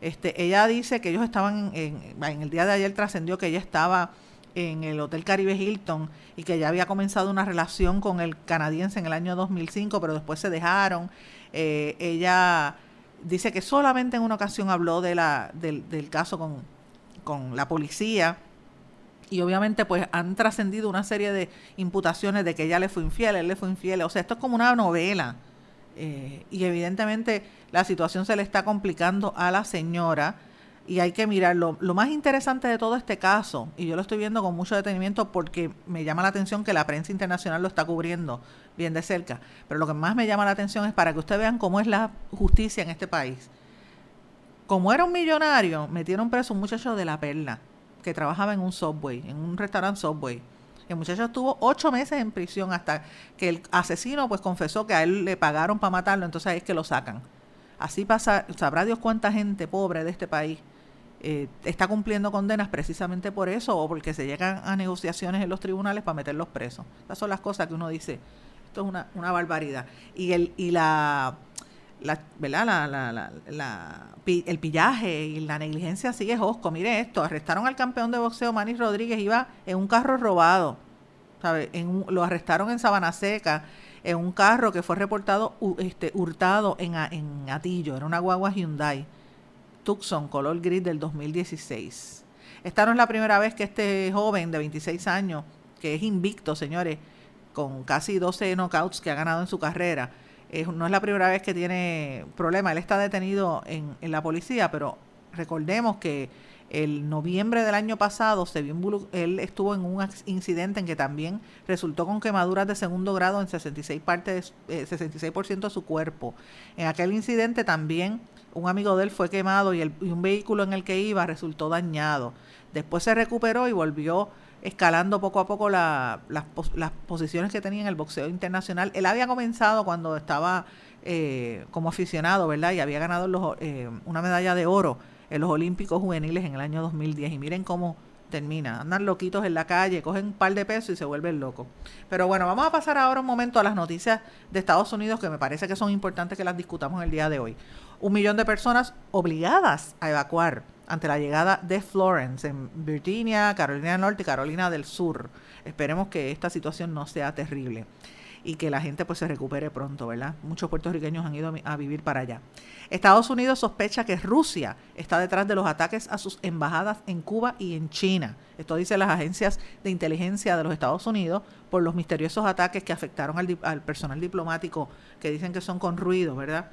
Este, ella dice que ellos estaban, en, en el día de ayer trascendió que ella estaba en el Hotel Caribe Hilton y que ya había comenzado una relación con el canadiense en el año 2005, pero después se dejaron. Eh, ella dice que solamente en una ocasión habló de la, del, del caso con, con la policía y obviamente pues han trascendido una serie de imputaciones de que ella le fue infiel, él le fue infiel, o sea, esto es como una novela. Eh, y evidentemente la situación se le está complicando a la señora y hay que mirarlo. Lo más interesante de todo este caso, y yo lo estoy viendo con mucho detenimiento porque me llama la atención que la prensa internacional lo está cubriendo bien de cerca, pero lo que más me llama la atención es para que ustedes vean cómo es la justicia en este país. Como era un millonario, metieron preso un muchacho de la perla que trabajaba en un subway, en un restaurante subway. El muchacho estuvo ocho meses en prisión hasta que el asesino pues confesó que a él le pagaron para matarlo, entonces ahí es que lo sacan. Así pasa, sabrá Dios cuánta gente pobre de este país eh, está cumpliendo condenas precisamente por eso o porque se llegan a negociaciones en los tribunales para meterlos presos. Esas son las cosas que uno dice, esto es una, una barbaridad. Y, el, y la, la, ¿verdad? La, la, la, el pillaje y la negligencia sigue hosco. Mire esto, arrestaron al campeón de boxeo Manny Rodríguez, iba en un carro robado. lo arrestaron en Sabana Seca, en un carro que fue reportado este, hurtado en, en Atillo, era una guagua Hyundai. Tucson, color gris del 2016. Esta no es la primera vez que este joven de 26 años, que es invicto, señores, con casi 12 knockouts que ha ganado en su carrera, no es la primera vez que tiene problema. Él está detenido en, en la policía, pero recordemos que el noviembre del año pasado se vio él estuvo en un incidente en que también resultó con quemaduras de segundo grado en 66 partes, eh, 66% de su cuerpo. En aquel incidente también un amigo de él fue quemado y, el, y un vehículo en el que iba resultó dañado. Después se recuperó y volvió escalando poco a poco la- las, las posiciones que tenía en el boxeo internacional. Él había comenzado cuando estaba eh, como aficionado, ¿verdad? Y había ganado los, eh, una medalla de oro en los Olímpicos Juveniles en el año 2010. Y miren cómo termina. Andan loquitos en la calle, cogen un par de pesos y se vuelven locos. Pero bueno, vamos a pasar ahora un momento a las noticias de Estados Unidos que me parece que son importantes que las discutamos el día de hoy. Un millón de personas obligadas a evacuar ante la llegada de Florence en Virginia, Carolina del Norte y Carolina del Sur. Esperemos que esta situación no sea terrible y que la gente pues se recupere pronto, ¿verdad? Muchos puertorriqueños han ido a vivir para allá. Estados Unidos sospecha que Rusia está detrás de los ataques a sus embajadas en Cuba y en China. Esto dice las agencias de inteligencia de los Estados Unidos por los misteriosos ataques que afectaron al personal diplomático que dicen que son con ruido, ¿verdad?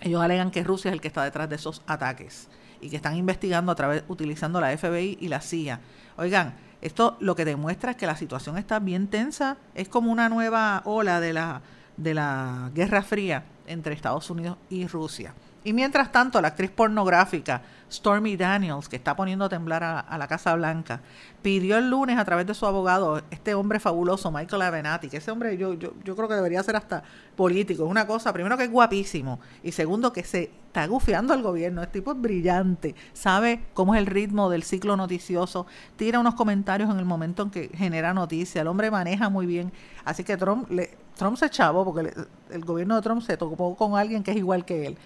Ellos alegan que Rusia es el que está detrás de esos ataques y que están investigando a través utilizando la FBI y la CIA. Oigan, esto lo que demuestra es que la situación está bien tensa, es como una nueva ola de la de la Guerra Fría entre Estados Unidos y Rusia. Y mientras tanto, la actriz pornográfica Stormy Daniels, que está poniendo a temblar a, la Casa Blanca, pidió el lunes a través de su abogado, este hombre fabuloso, Michael Avenatti, que ese hombre yo, yo, yo creo que debería ser hasta político. Es una cosa, primero que es guapísimo y segundo que se está gufiando al gobierno. Este tipo es brillante, sabe cómo es el ritmo del ciclo noticioso, tira unos comentarios en el momento en que genera noticia. El hombre maneja muy bien. Así que Trump le Trump se chavo porque le- el gobierno de Trump se tocó con alguien que es igual que él.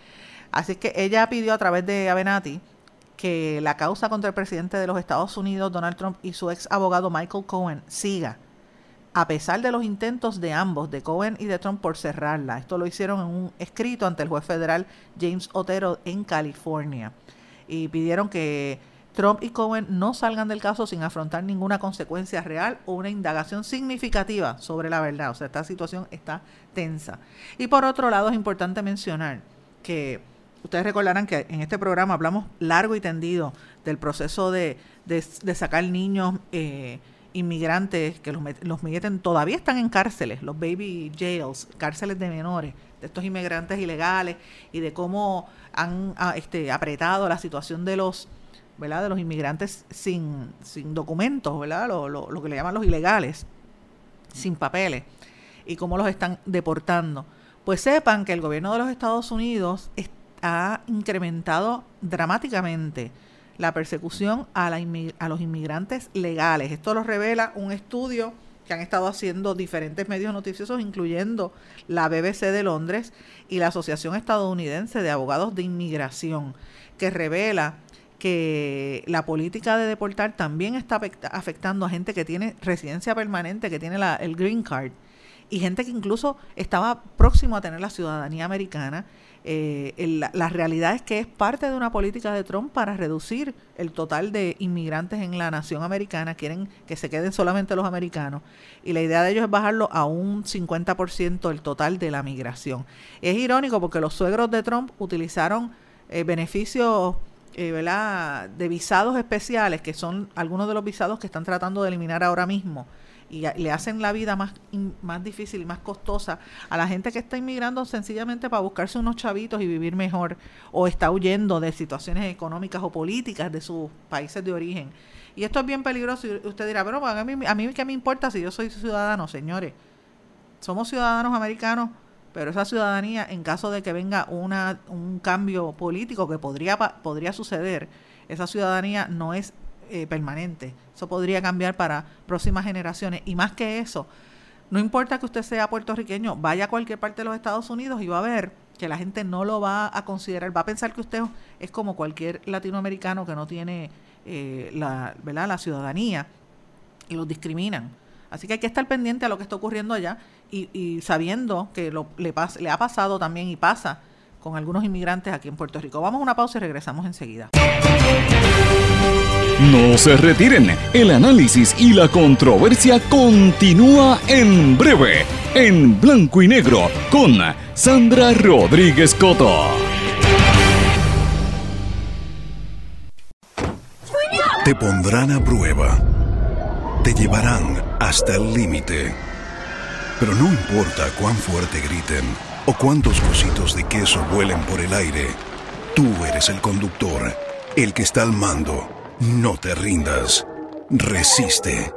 Así que ella pidió a través de Avenatti que la causa contra el presidente de los Estados Unidos, Donald Trump, y su ex abogado Michael Cohen siga, a pesar de los intentos de ambos, de Cohen y de Trump, por cerrarla. Esto lo hicieron en un escrito ante el juez federal James Otero en California. Y pidieron que Trump y Cohen no salgan del caso sin afrontar ninguna consecuencia real o una indagación significativa sobre la verdad. O sea, esta situación está tensa. Y por otro lado, es importante mencionar que ustedes recordarán que en este programa hablamos largo y tendido del proceso de, de- sacar niños eh, inmigrantes que los, los meten, todavía están en cárceles, los baby jails, cárceles de menores, de estos inmigrantes ilegales y de cómo han ah, este, apretado la situación de los ¿verdad? de los inmigrantes sin, sin documentos, ¿verdad? Lo, lo- lo que le llaman los ilegales, sin papeles, y cómo los están deportando. Pues sepan que el gobierno de los Estados Unidos es- ha incrementado dramáticamente la persecución a, la a los inmigrantes legales. Esto lo revela un estudio que han estado haciendo diferentes medios noticiosos, incluyendo la BBC de Londres y la Asociación Estadounidense de Abogados de Inmigración, que revela que la política de deportar también está afecta- afectando a gente que tiene residencia permanente, que tiene la- el green card, y gente que incluso estaba próximo a tener la ciudadanía americana. Eh, el- la, realidad es que es parte de una política de Trump para reducir el total de inmigrantes en la nación americana. Quieren que se queden solamente los americanos. Y la idea de ellos es bajarlo a un 50% el total de la migración. Es irónico porque los suegros de Trump utilizaron eh, beneficios eh, ¿verdad? de visados especiales, que son algunos de los visados que están tratando de eliminar ahora mismo, y le hacen la vida más, más difícil y más costosa a la gente que está inmigrando sencillamente para buscarse unos chavitos y vivir mejor, o está huyendo de situaciones económicas o políticas de sus países de origen. Y esto es bien peligroso, y usted dirá, pero a mí, a mí qué me importa si yo soy ciudadano, señores. Somos ciudadanos americanos, pero esa ciudadanía, en caso de que venga una, un cambio político que podría, podría suceder, esa ciudadanía no es eh, permanente. Eso podría cambiar para próximas generaciones. Y más que eso, no importa que usted sea puertorriqueño, vaya a cualquier parte de los Estados Unidos y va a ver que la gente no lo va a considerar, va a pensar que usted es como cualquier latinoamericano que no tiene eh, la, ¿verdad? la ciudadanía y los discriminan. Así que hay que estar pendiente a lo que está ocurriendo allá y, y sabiendo que lo, le, pas- le ha pasado también y pasa con algunos inmigrantes aquí en Puerto Rico. Vamos a una pausa y regresamos enseguida. No se retiren, el análisis y la controversia continúa en breve, en blanco y negro, con Sandra Rodríguez Coto. Te pondrán a prueba. Te llevarán hasta el límite. Pero no importa cuán fuerte griten o cuántos cositos de queso vuelen por el aire, tú eres el conductor, el que está al mando. No te rindas. Resiste.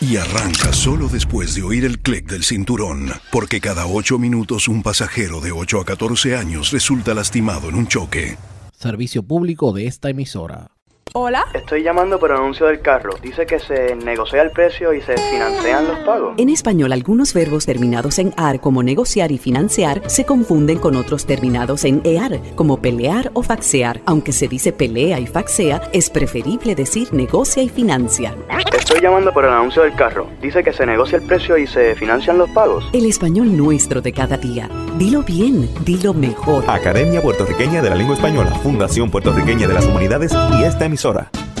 Y arranca solo después de oír el clic del cinturón, porque cada 8 minutos un pasajero de 8 a 14 años resulta lastimado en un choque. Servicio público de esta emisora. Hola. Estoy llamando por anuncio del carro. Dice que se negocia el precio y se financian los pagos. En español, algunos verbos terminados en AR como negociar y financiar se confunden con otros terminados en EAR como pelear o faxear. Aunque se dice pelea y faxea, es preferible decir negocia y financia. Estoy llamando por el anuncio del carro. Dice que se negocia el precio y se financian los pagos. El español nuestro de cada día. Dilo bien, dilo mejor. Academia Puertorriqueña de la Lengua Española, Fundación Puertorriqueña de las Humanidades y esta emisora.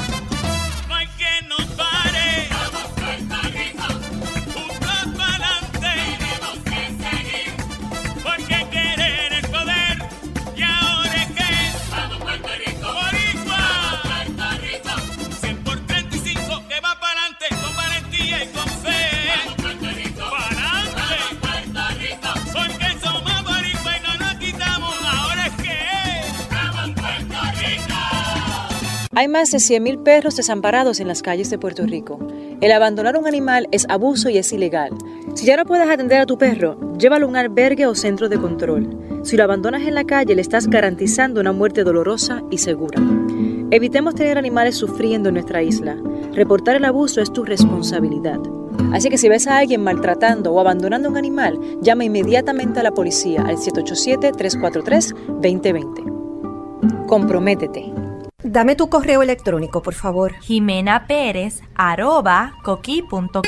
Hay más de 100.000 perros desamparados en las calles de Puerto Rico. El abandonar un animal es abuso y es ilegal. Si ya no puedes atender a tu perro, llévalo a un albergue o centro de control. Si lo abandonas en la calle, le estás garantizando una muerte dolorosa y segura. Evitemos tener animales sufriendo en nuestra isla. Reportar el abuso es tu responsabilidad. Así que si ves a alguien maltratando o abandonando un animal, llama inmediatamente a la policía al 787-343-2020. Comprométete. Dame tu correo electrónico, por favor. Jimena Pérez arroba coqui.com.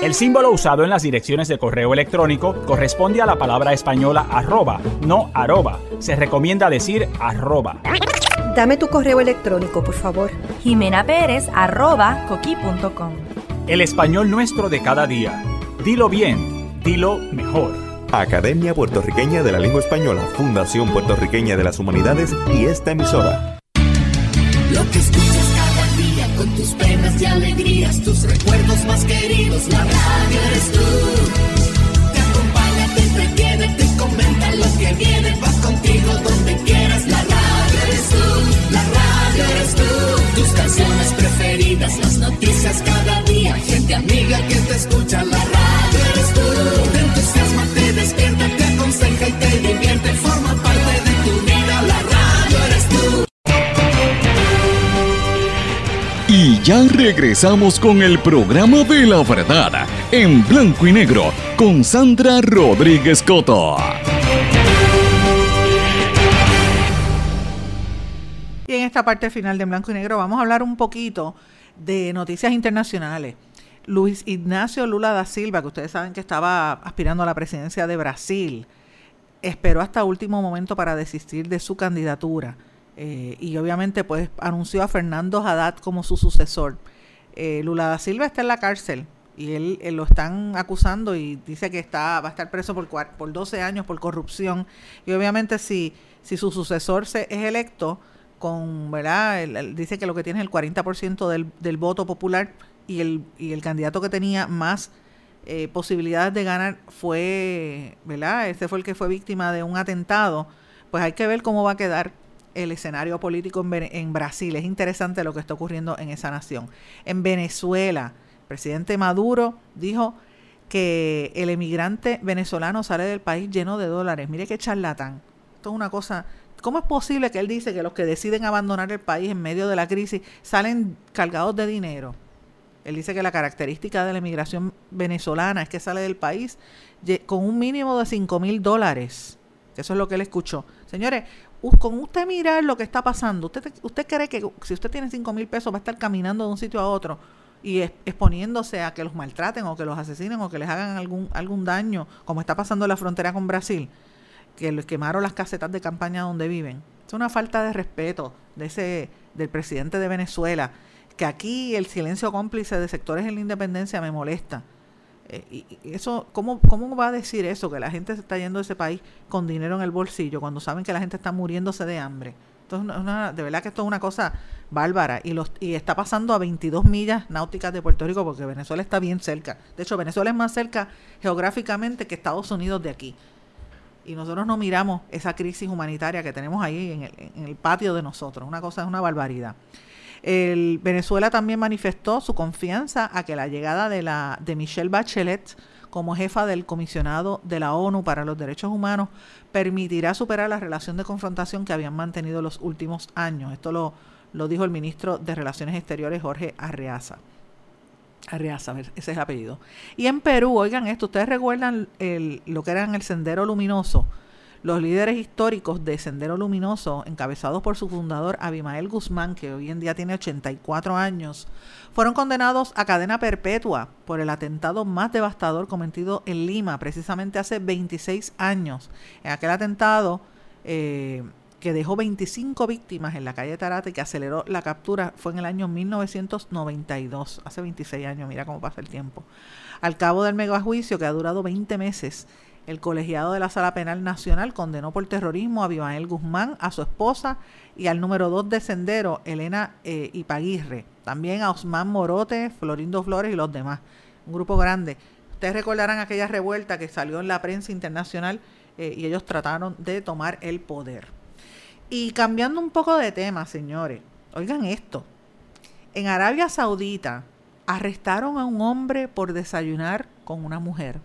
El símbolo usado en las direcciones de correo electrónico corresponde a la palabra española arroba, no arroba. Se recomienda decir arroba. Dame tu correo electrónico, por favor. Jimena Pérez arroba coqui.com. El español nuestro de cada día. Dilo bien, dilo mejor. Academia Puertorriqueña de la Lengua Española, Fundación Puertorriqueña de las Humanidades y esta emisora. Y alegrías, tus recuerdos más queridos, la radio eres tú. Te acompaña, te entretiene, te comenta lo que viene, va contigo donde quieras, la radio eres tú, la radio eres tú. Tus canciones preferidas, las noticias cada día, gente amiga que te escucha, la radio ya regresamos con el programa de la verdad en blanco y negro con Sandra Rodríguez Coto. Y en esta parte final de Blanco y Negro vamos a hablar un poquito de noticias internacionales. Luis Ignacio Lula da Silva, que ustedes saben que estaba aspirando a la presidencia de Brasil, esperó hasta último momento para desistir de su candidatura. Eh, y obviamente pues anunció a Fernando Haddad como su sucesor. Eh, Lula da Silva está en la cárcel y él, él lo están acusando y dice que está va a estar preso por, por 12 años por corrupción. Y obviamente si, si su sucesor se, es electo con, ¿verdad? Dice que lo que tiene es el 40% del, del voto popular y el, y el candidato que tenía más eh, posibilidades de ganar fue, ¿verdad? Ese fue el que fue víctima de un atentado. Pues hay que ver cómo va a quedar el escenario político en, Brasil. Es interesante lo que está ocurriendo en esa nación. En Venezuela, el presidente Maduro dijo que el emigrante venezolano sale del país lleno de dólares. Mire qué charlatán. Esto es una cosa... ¿Cómo es posible que él dice que los que deciden abandonar el país en medio de la crisis salen cargados de dinero? Él dice que la característica de la emigración venezolana es que sale del país con un mínimo de 5 mil dólares. Eso es lo que él escuchó. Señores, con usted mirar lo que está pasando, ¿usted, usted cree que si usted tiene 5 mil pesos va a estar caminando de un sitio a otro y exponiéndose a que los maltraten o que los asesinen o que les hagan algún, algún daño, como está pasando en la frontera con Brasil, que les quemaron las casetas de campaña donde viven? Es una falta de respeto de ese, del presidente de Venezuela que aquí el silencio cómplice de sectores en la independencia me molesta. Eh, y, eso, ¿cómo, ¿Cómo va a decir eso? Que la gente se está yendo de ese país con dinero en el bolsillo cuando saben que la gente está muriéndose de hambre. Entonces, una- de verdad que esto es una cosa bárbara y, los, y está pasando a 22 millas náuticas de Puerto Rico porque Venezuela está bien cerca. De hecho, Venezuela es más cerca geográficamente que Estados Unidos de aquí. Y nosotros no miramos esa crisis humanitaria que tenemos ahí en el, en el patio de nosotros. Una cosa es una barbaridad. El Venezuela también manifestó su confianza a que la llegada de, la, de Michelle Bachelet como jefa del comisionado de la ONU para los Derechos Humanos permitirá superar la relación de confrontación que habían mantenido los últimos años. Esto lo, lo dijo el ministro de Relaciones Exteriores, Jorge Arreaza. Arreaza, ese es el apellido. Y en Perú, oigan esto, ustedes recuerdan el, lo que eran el Sendero Luminoso. Los líderes históricos de Sendero Luminoso, encabezados por su fundador Abimael Guzmán, que hoy en día tiene 84 años, fueron condenados a cadena perpetua por el atentado más devastador cometido en Lima, precisamente hace 26 años. En aquel atentado eh, que dejó 25 víctimas en la calle Tarate y que aceleró la captura fue en el año 1992, hace 26 años, mira cómo pasa el tiempo. Al cabo del megajuicio que ha durado 20 meses, el colegiado de la Sala Penal Nacional condenó por terrorismo a Abimael Guzmán, a su esposa y al número 2 de Sendero, Elena eh, Ipaguirre. También a Osman Morote, Florindo Flores y los demás. Un grupo grande. Ustedes recordarán aquella revuelta que salió en la prensa internacional eh, y ellos trataron de tomar el poder. Y cambiando un poco de tema, señores, oigan esto. En Arabia Saudita arrestaron a un hombre por desayunar con una mujer.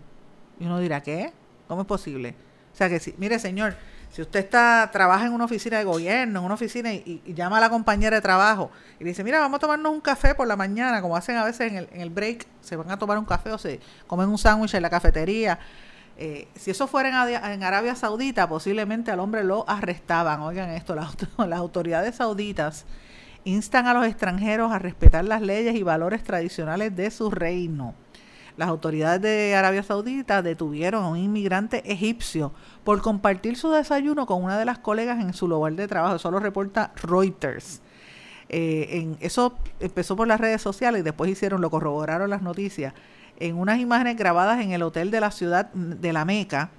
Y uno dirá, ¿qué? ¿Cómo es posible? O sea que si, mire señor, Si usted está trabaja en una oficina de gobierno, en una oficina y, llama a la compañera de trabajo y dice, mira, vamos a tomarnos un café por la mañana, como hacen a veces en el, en el break, se van a tomar un café o se comen un sándwich en la cafetería. Eh, si eso fuera en, Arabia Saudita, posiblemente al hombre lo arrestaban. Oigan esto, [laughs] las autoridades sauditas instan a los extranjeros a respetar las leyes y valores tradicionales de su reino. Las autoridades de Arabia Saudita detuvieron a un inmigrante egipcio por compartir su desayuno con una de las colegas en su lugar de trabajo. Eso lo reporta Reuters. Eh, en, eso empezó por las redes sociales y después hicieron, lo corroboraron las noticias. En unas imágenes grabadas en el hotel de la ciudad de la Meca,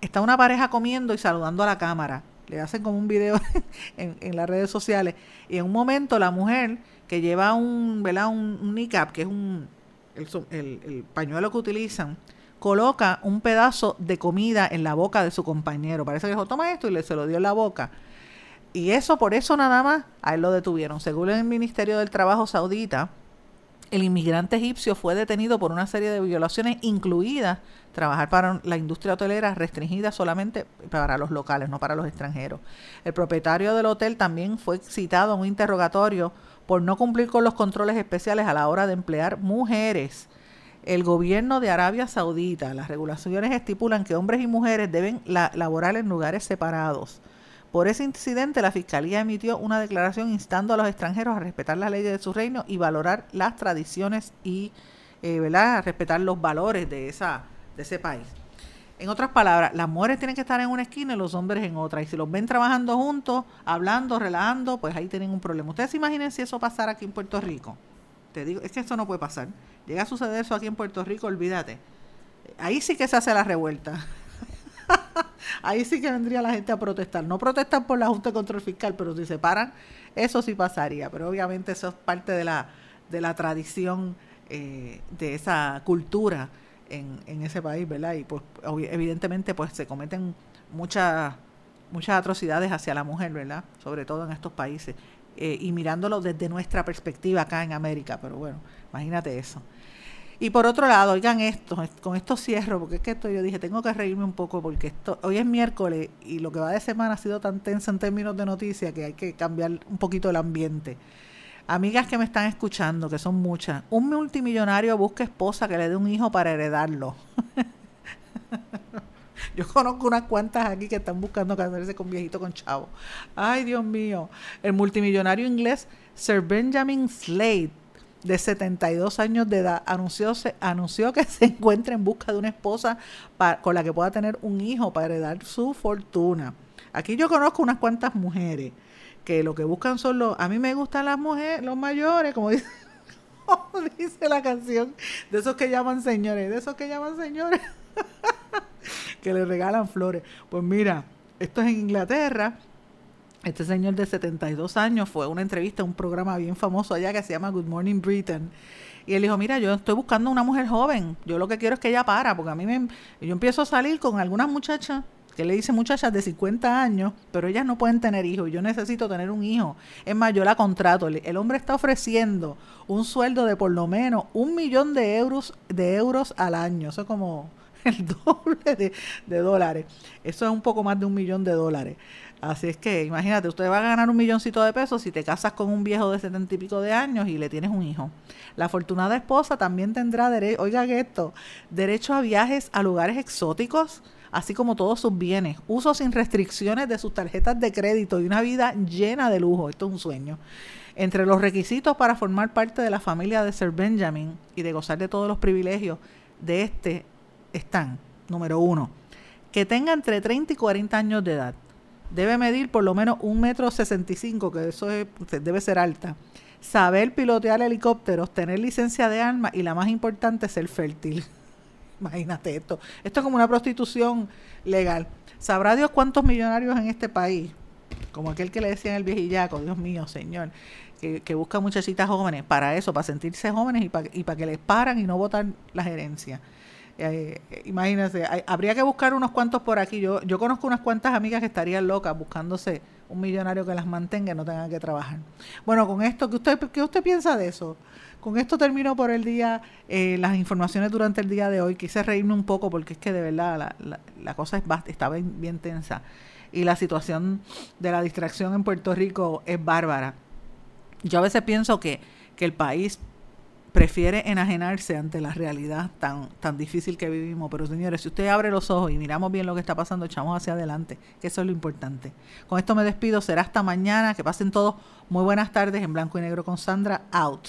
está una pareja comiendo y saludando a la cámara. Le hacen como un video [laughs] en, en las redes sociales. Y en un momento la mujer que lleva un, ¿verdad? un, un niqab, que es un, el, pañuelo que utilizan, coloca un pedazo de comida en la boca de su compañero. Parece que dijo, toma esto y le se lo dio en la boca. Y eso, por eso nada más, a él lo detuvieron. Según el Ministerio del Trabajo saudita, el inmigrante egipcio fue detenido por una serie de violaciones, incluidas trabajar para la industria hotelera restringida solamente para los locales, no para los extranjeros. El propietario del hotel también fue citado en un interrogatorio por no cumplir con los controles especiales a la hora de emplear mujeres. El gobierno de Arabia Saudita, las regulaciones estipulan que hombres y mujeres deben la- laborar en lugares separados. Por ese incidente, la Fiscalía emitió una declaración instando a los extranjeros a respetar las leyes de su reino y valorar las tradiciones y eh, ¿verdad? respetar los valores de, esa, de ese país. En otras palabras, las mujeres tienen que estar en una esquina y los hombres en otra. Y si los ven trabajando juntos, hablando, relajando, pues ahí tienen un problema. Ustedes se imaginen si eso pasara aquí en Puerto Rico. Te digo, es que esto no puede pasar. Llega a suceder eso aquí en Puerto Rico, olvídate. Ahí sí que se hace la revuelta. [laughs] Ahí sí que vendría la gente a protestar. No protestan por la Junta de Control Fiscal, pero si se paran, eso sí pasaría. Pero obviamente eso es parte de la, de la tradición eh, de esa cultura en, en ese país, ¿verdad? Y pues evidentemente pues se cometen muchas muchas atrocidades hacia la mujer, ¿verdad? Sobre todo en estos países. Eh, y mirándolo desde nuestra perspectiva acá en América, pero bueno, imagínate eso. Y por otro lado, oigan esto, con esto cierro, porque es que esto yo dije, tengo que reírme un poco, porque esto hoy es miércoles y lo que va de semana ha sido tan tenso en términos de noticias que hay que cambiar un poquito el ambiente. Amigas que me están escuchando, que son muchas, un multimillonario busca esposa que le dé un hijo para heredarlo. [laughs] Yo conozco unas cuantas aquí que están buscando casarse con viejito con chavo. Ay, Dios mío. El multimillonario inglés Sir Benjamin Slade, de 72 años de edad, anunció, se- anunció que [laughs] se encuentra en busca de una esposa pa- con la que pueda tener un hijo para heredar su fortuna. Aquí yo conozco unas cuantas mujeres que lo que buscan son los... A mí me gustan las mujeres, los mayores, como [laughs] dice, como dice la canción, de esos que llaman señores, de esos que llaman señores [laughs] que le regalan flores. Pues mira, esto es en Inglaterra. Este señor de 72 años fue a una entrevista a un programa bien famoso allá que se llama Good Morning Britain. Y él dijo, mira, yo estoy buscando una mujer joven. Yo lo que quiero es que ella para, porque a mí me... Yo empiezo a salir con algunas muchachas, que le dicen muchachas de 50 años, pero ellas no pueden tener hijos. Yo necesito tener un hijo. Es más, yo la contrato. El hombre está ofreciendo un sueldo de por lo menos un millón de euros, de euros al año. Eso es como [laughs] el doble de, de dólares. Eso es un poco más de un millón de dólares. Así es que imagínate, usted va a ganar un milloncito de pesos si te casas con un viejo de setenta y pico de años y le tienes un hijo. La afortunada esposa también tendrá derecho, oigan esto, derecho a viajes a lugares exóticos, así como todos sus bienes, uso sin restricciones de sus tarjetas de crédito y una vida llena de lujo. Esto es un sueño. Entre los requisitos para formar parte de la familia de Sir Benjamin y de gozar de todos los privilegios de este están, número uno, que tenga entre 30 y 40 años de edad. Debe medir por lo menos un metro sesenta y cinco, que eso es- debe ser alta. Saber pilotear helicópteros, tener licencia de armas y la más importante, ser fértil. [laughs] Imagínate esto. Esto es como una prostitución legal. ¿Sabrá Dios cuántos millonarios en este país? Como aquel que le decían el viejillaco, Dios mío, señor, que, que busca muchachitas jóvenes para eso, para sentirse jóvenes y para, y para que les paran y no votan las herencias. Eh, imagínense, habría que buscar unos cuantos por aquí. Yo, yo conozco unas cuantas amigas que estarían locas buscándose un millonario que las mantenga y no tengan que trabajar. Bueno, con esto, ¿qué usted, qué usted piensa de eso? Con esto termino por el día, eh, las informaciones durante el día de hoy. Quise reírme un poco porque es que de verdad la, la- cosa es está bien, bien tensa. y la situación de la distracción en Puerto Rico es bárbara. Yo a veces pienso que, que el país prefiere enajenarse ante la realidad tan, tan difícil que vivimos. Pero señores, si usted abre los ojos y miramos bien lo que está pasando, echamos hacia adelante, que eso es lo importante. Con esto me despido, será hasta mañana, que pasen todos muy buenas tardes en blanco y negro con Sandra, out.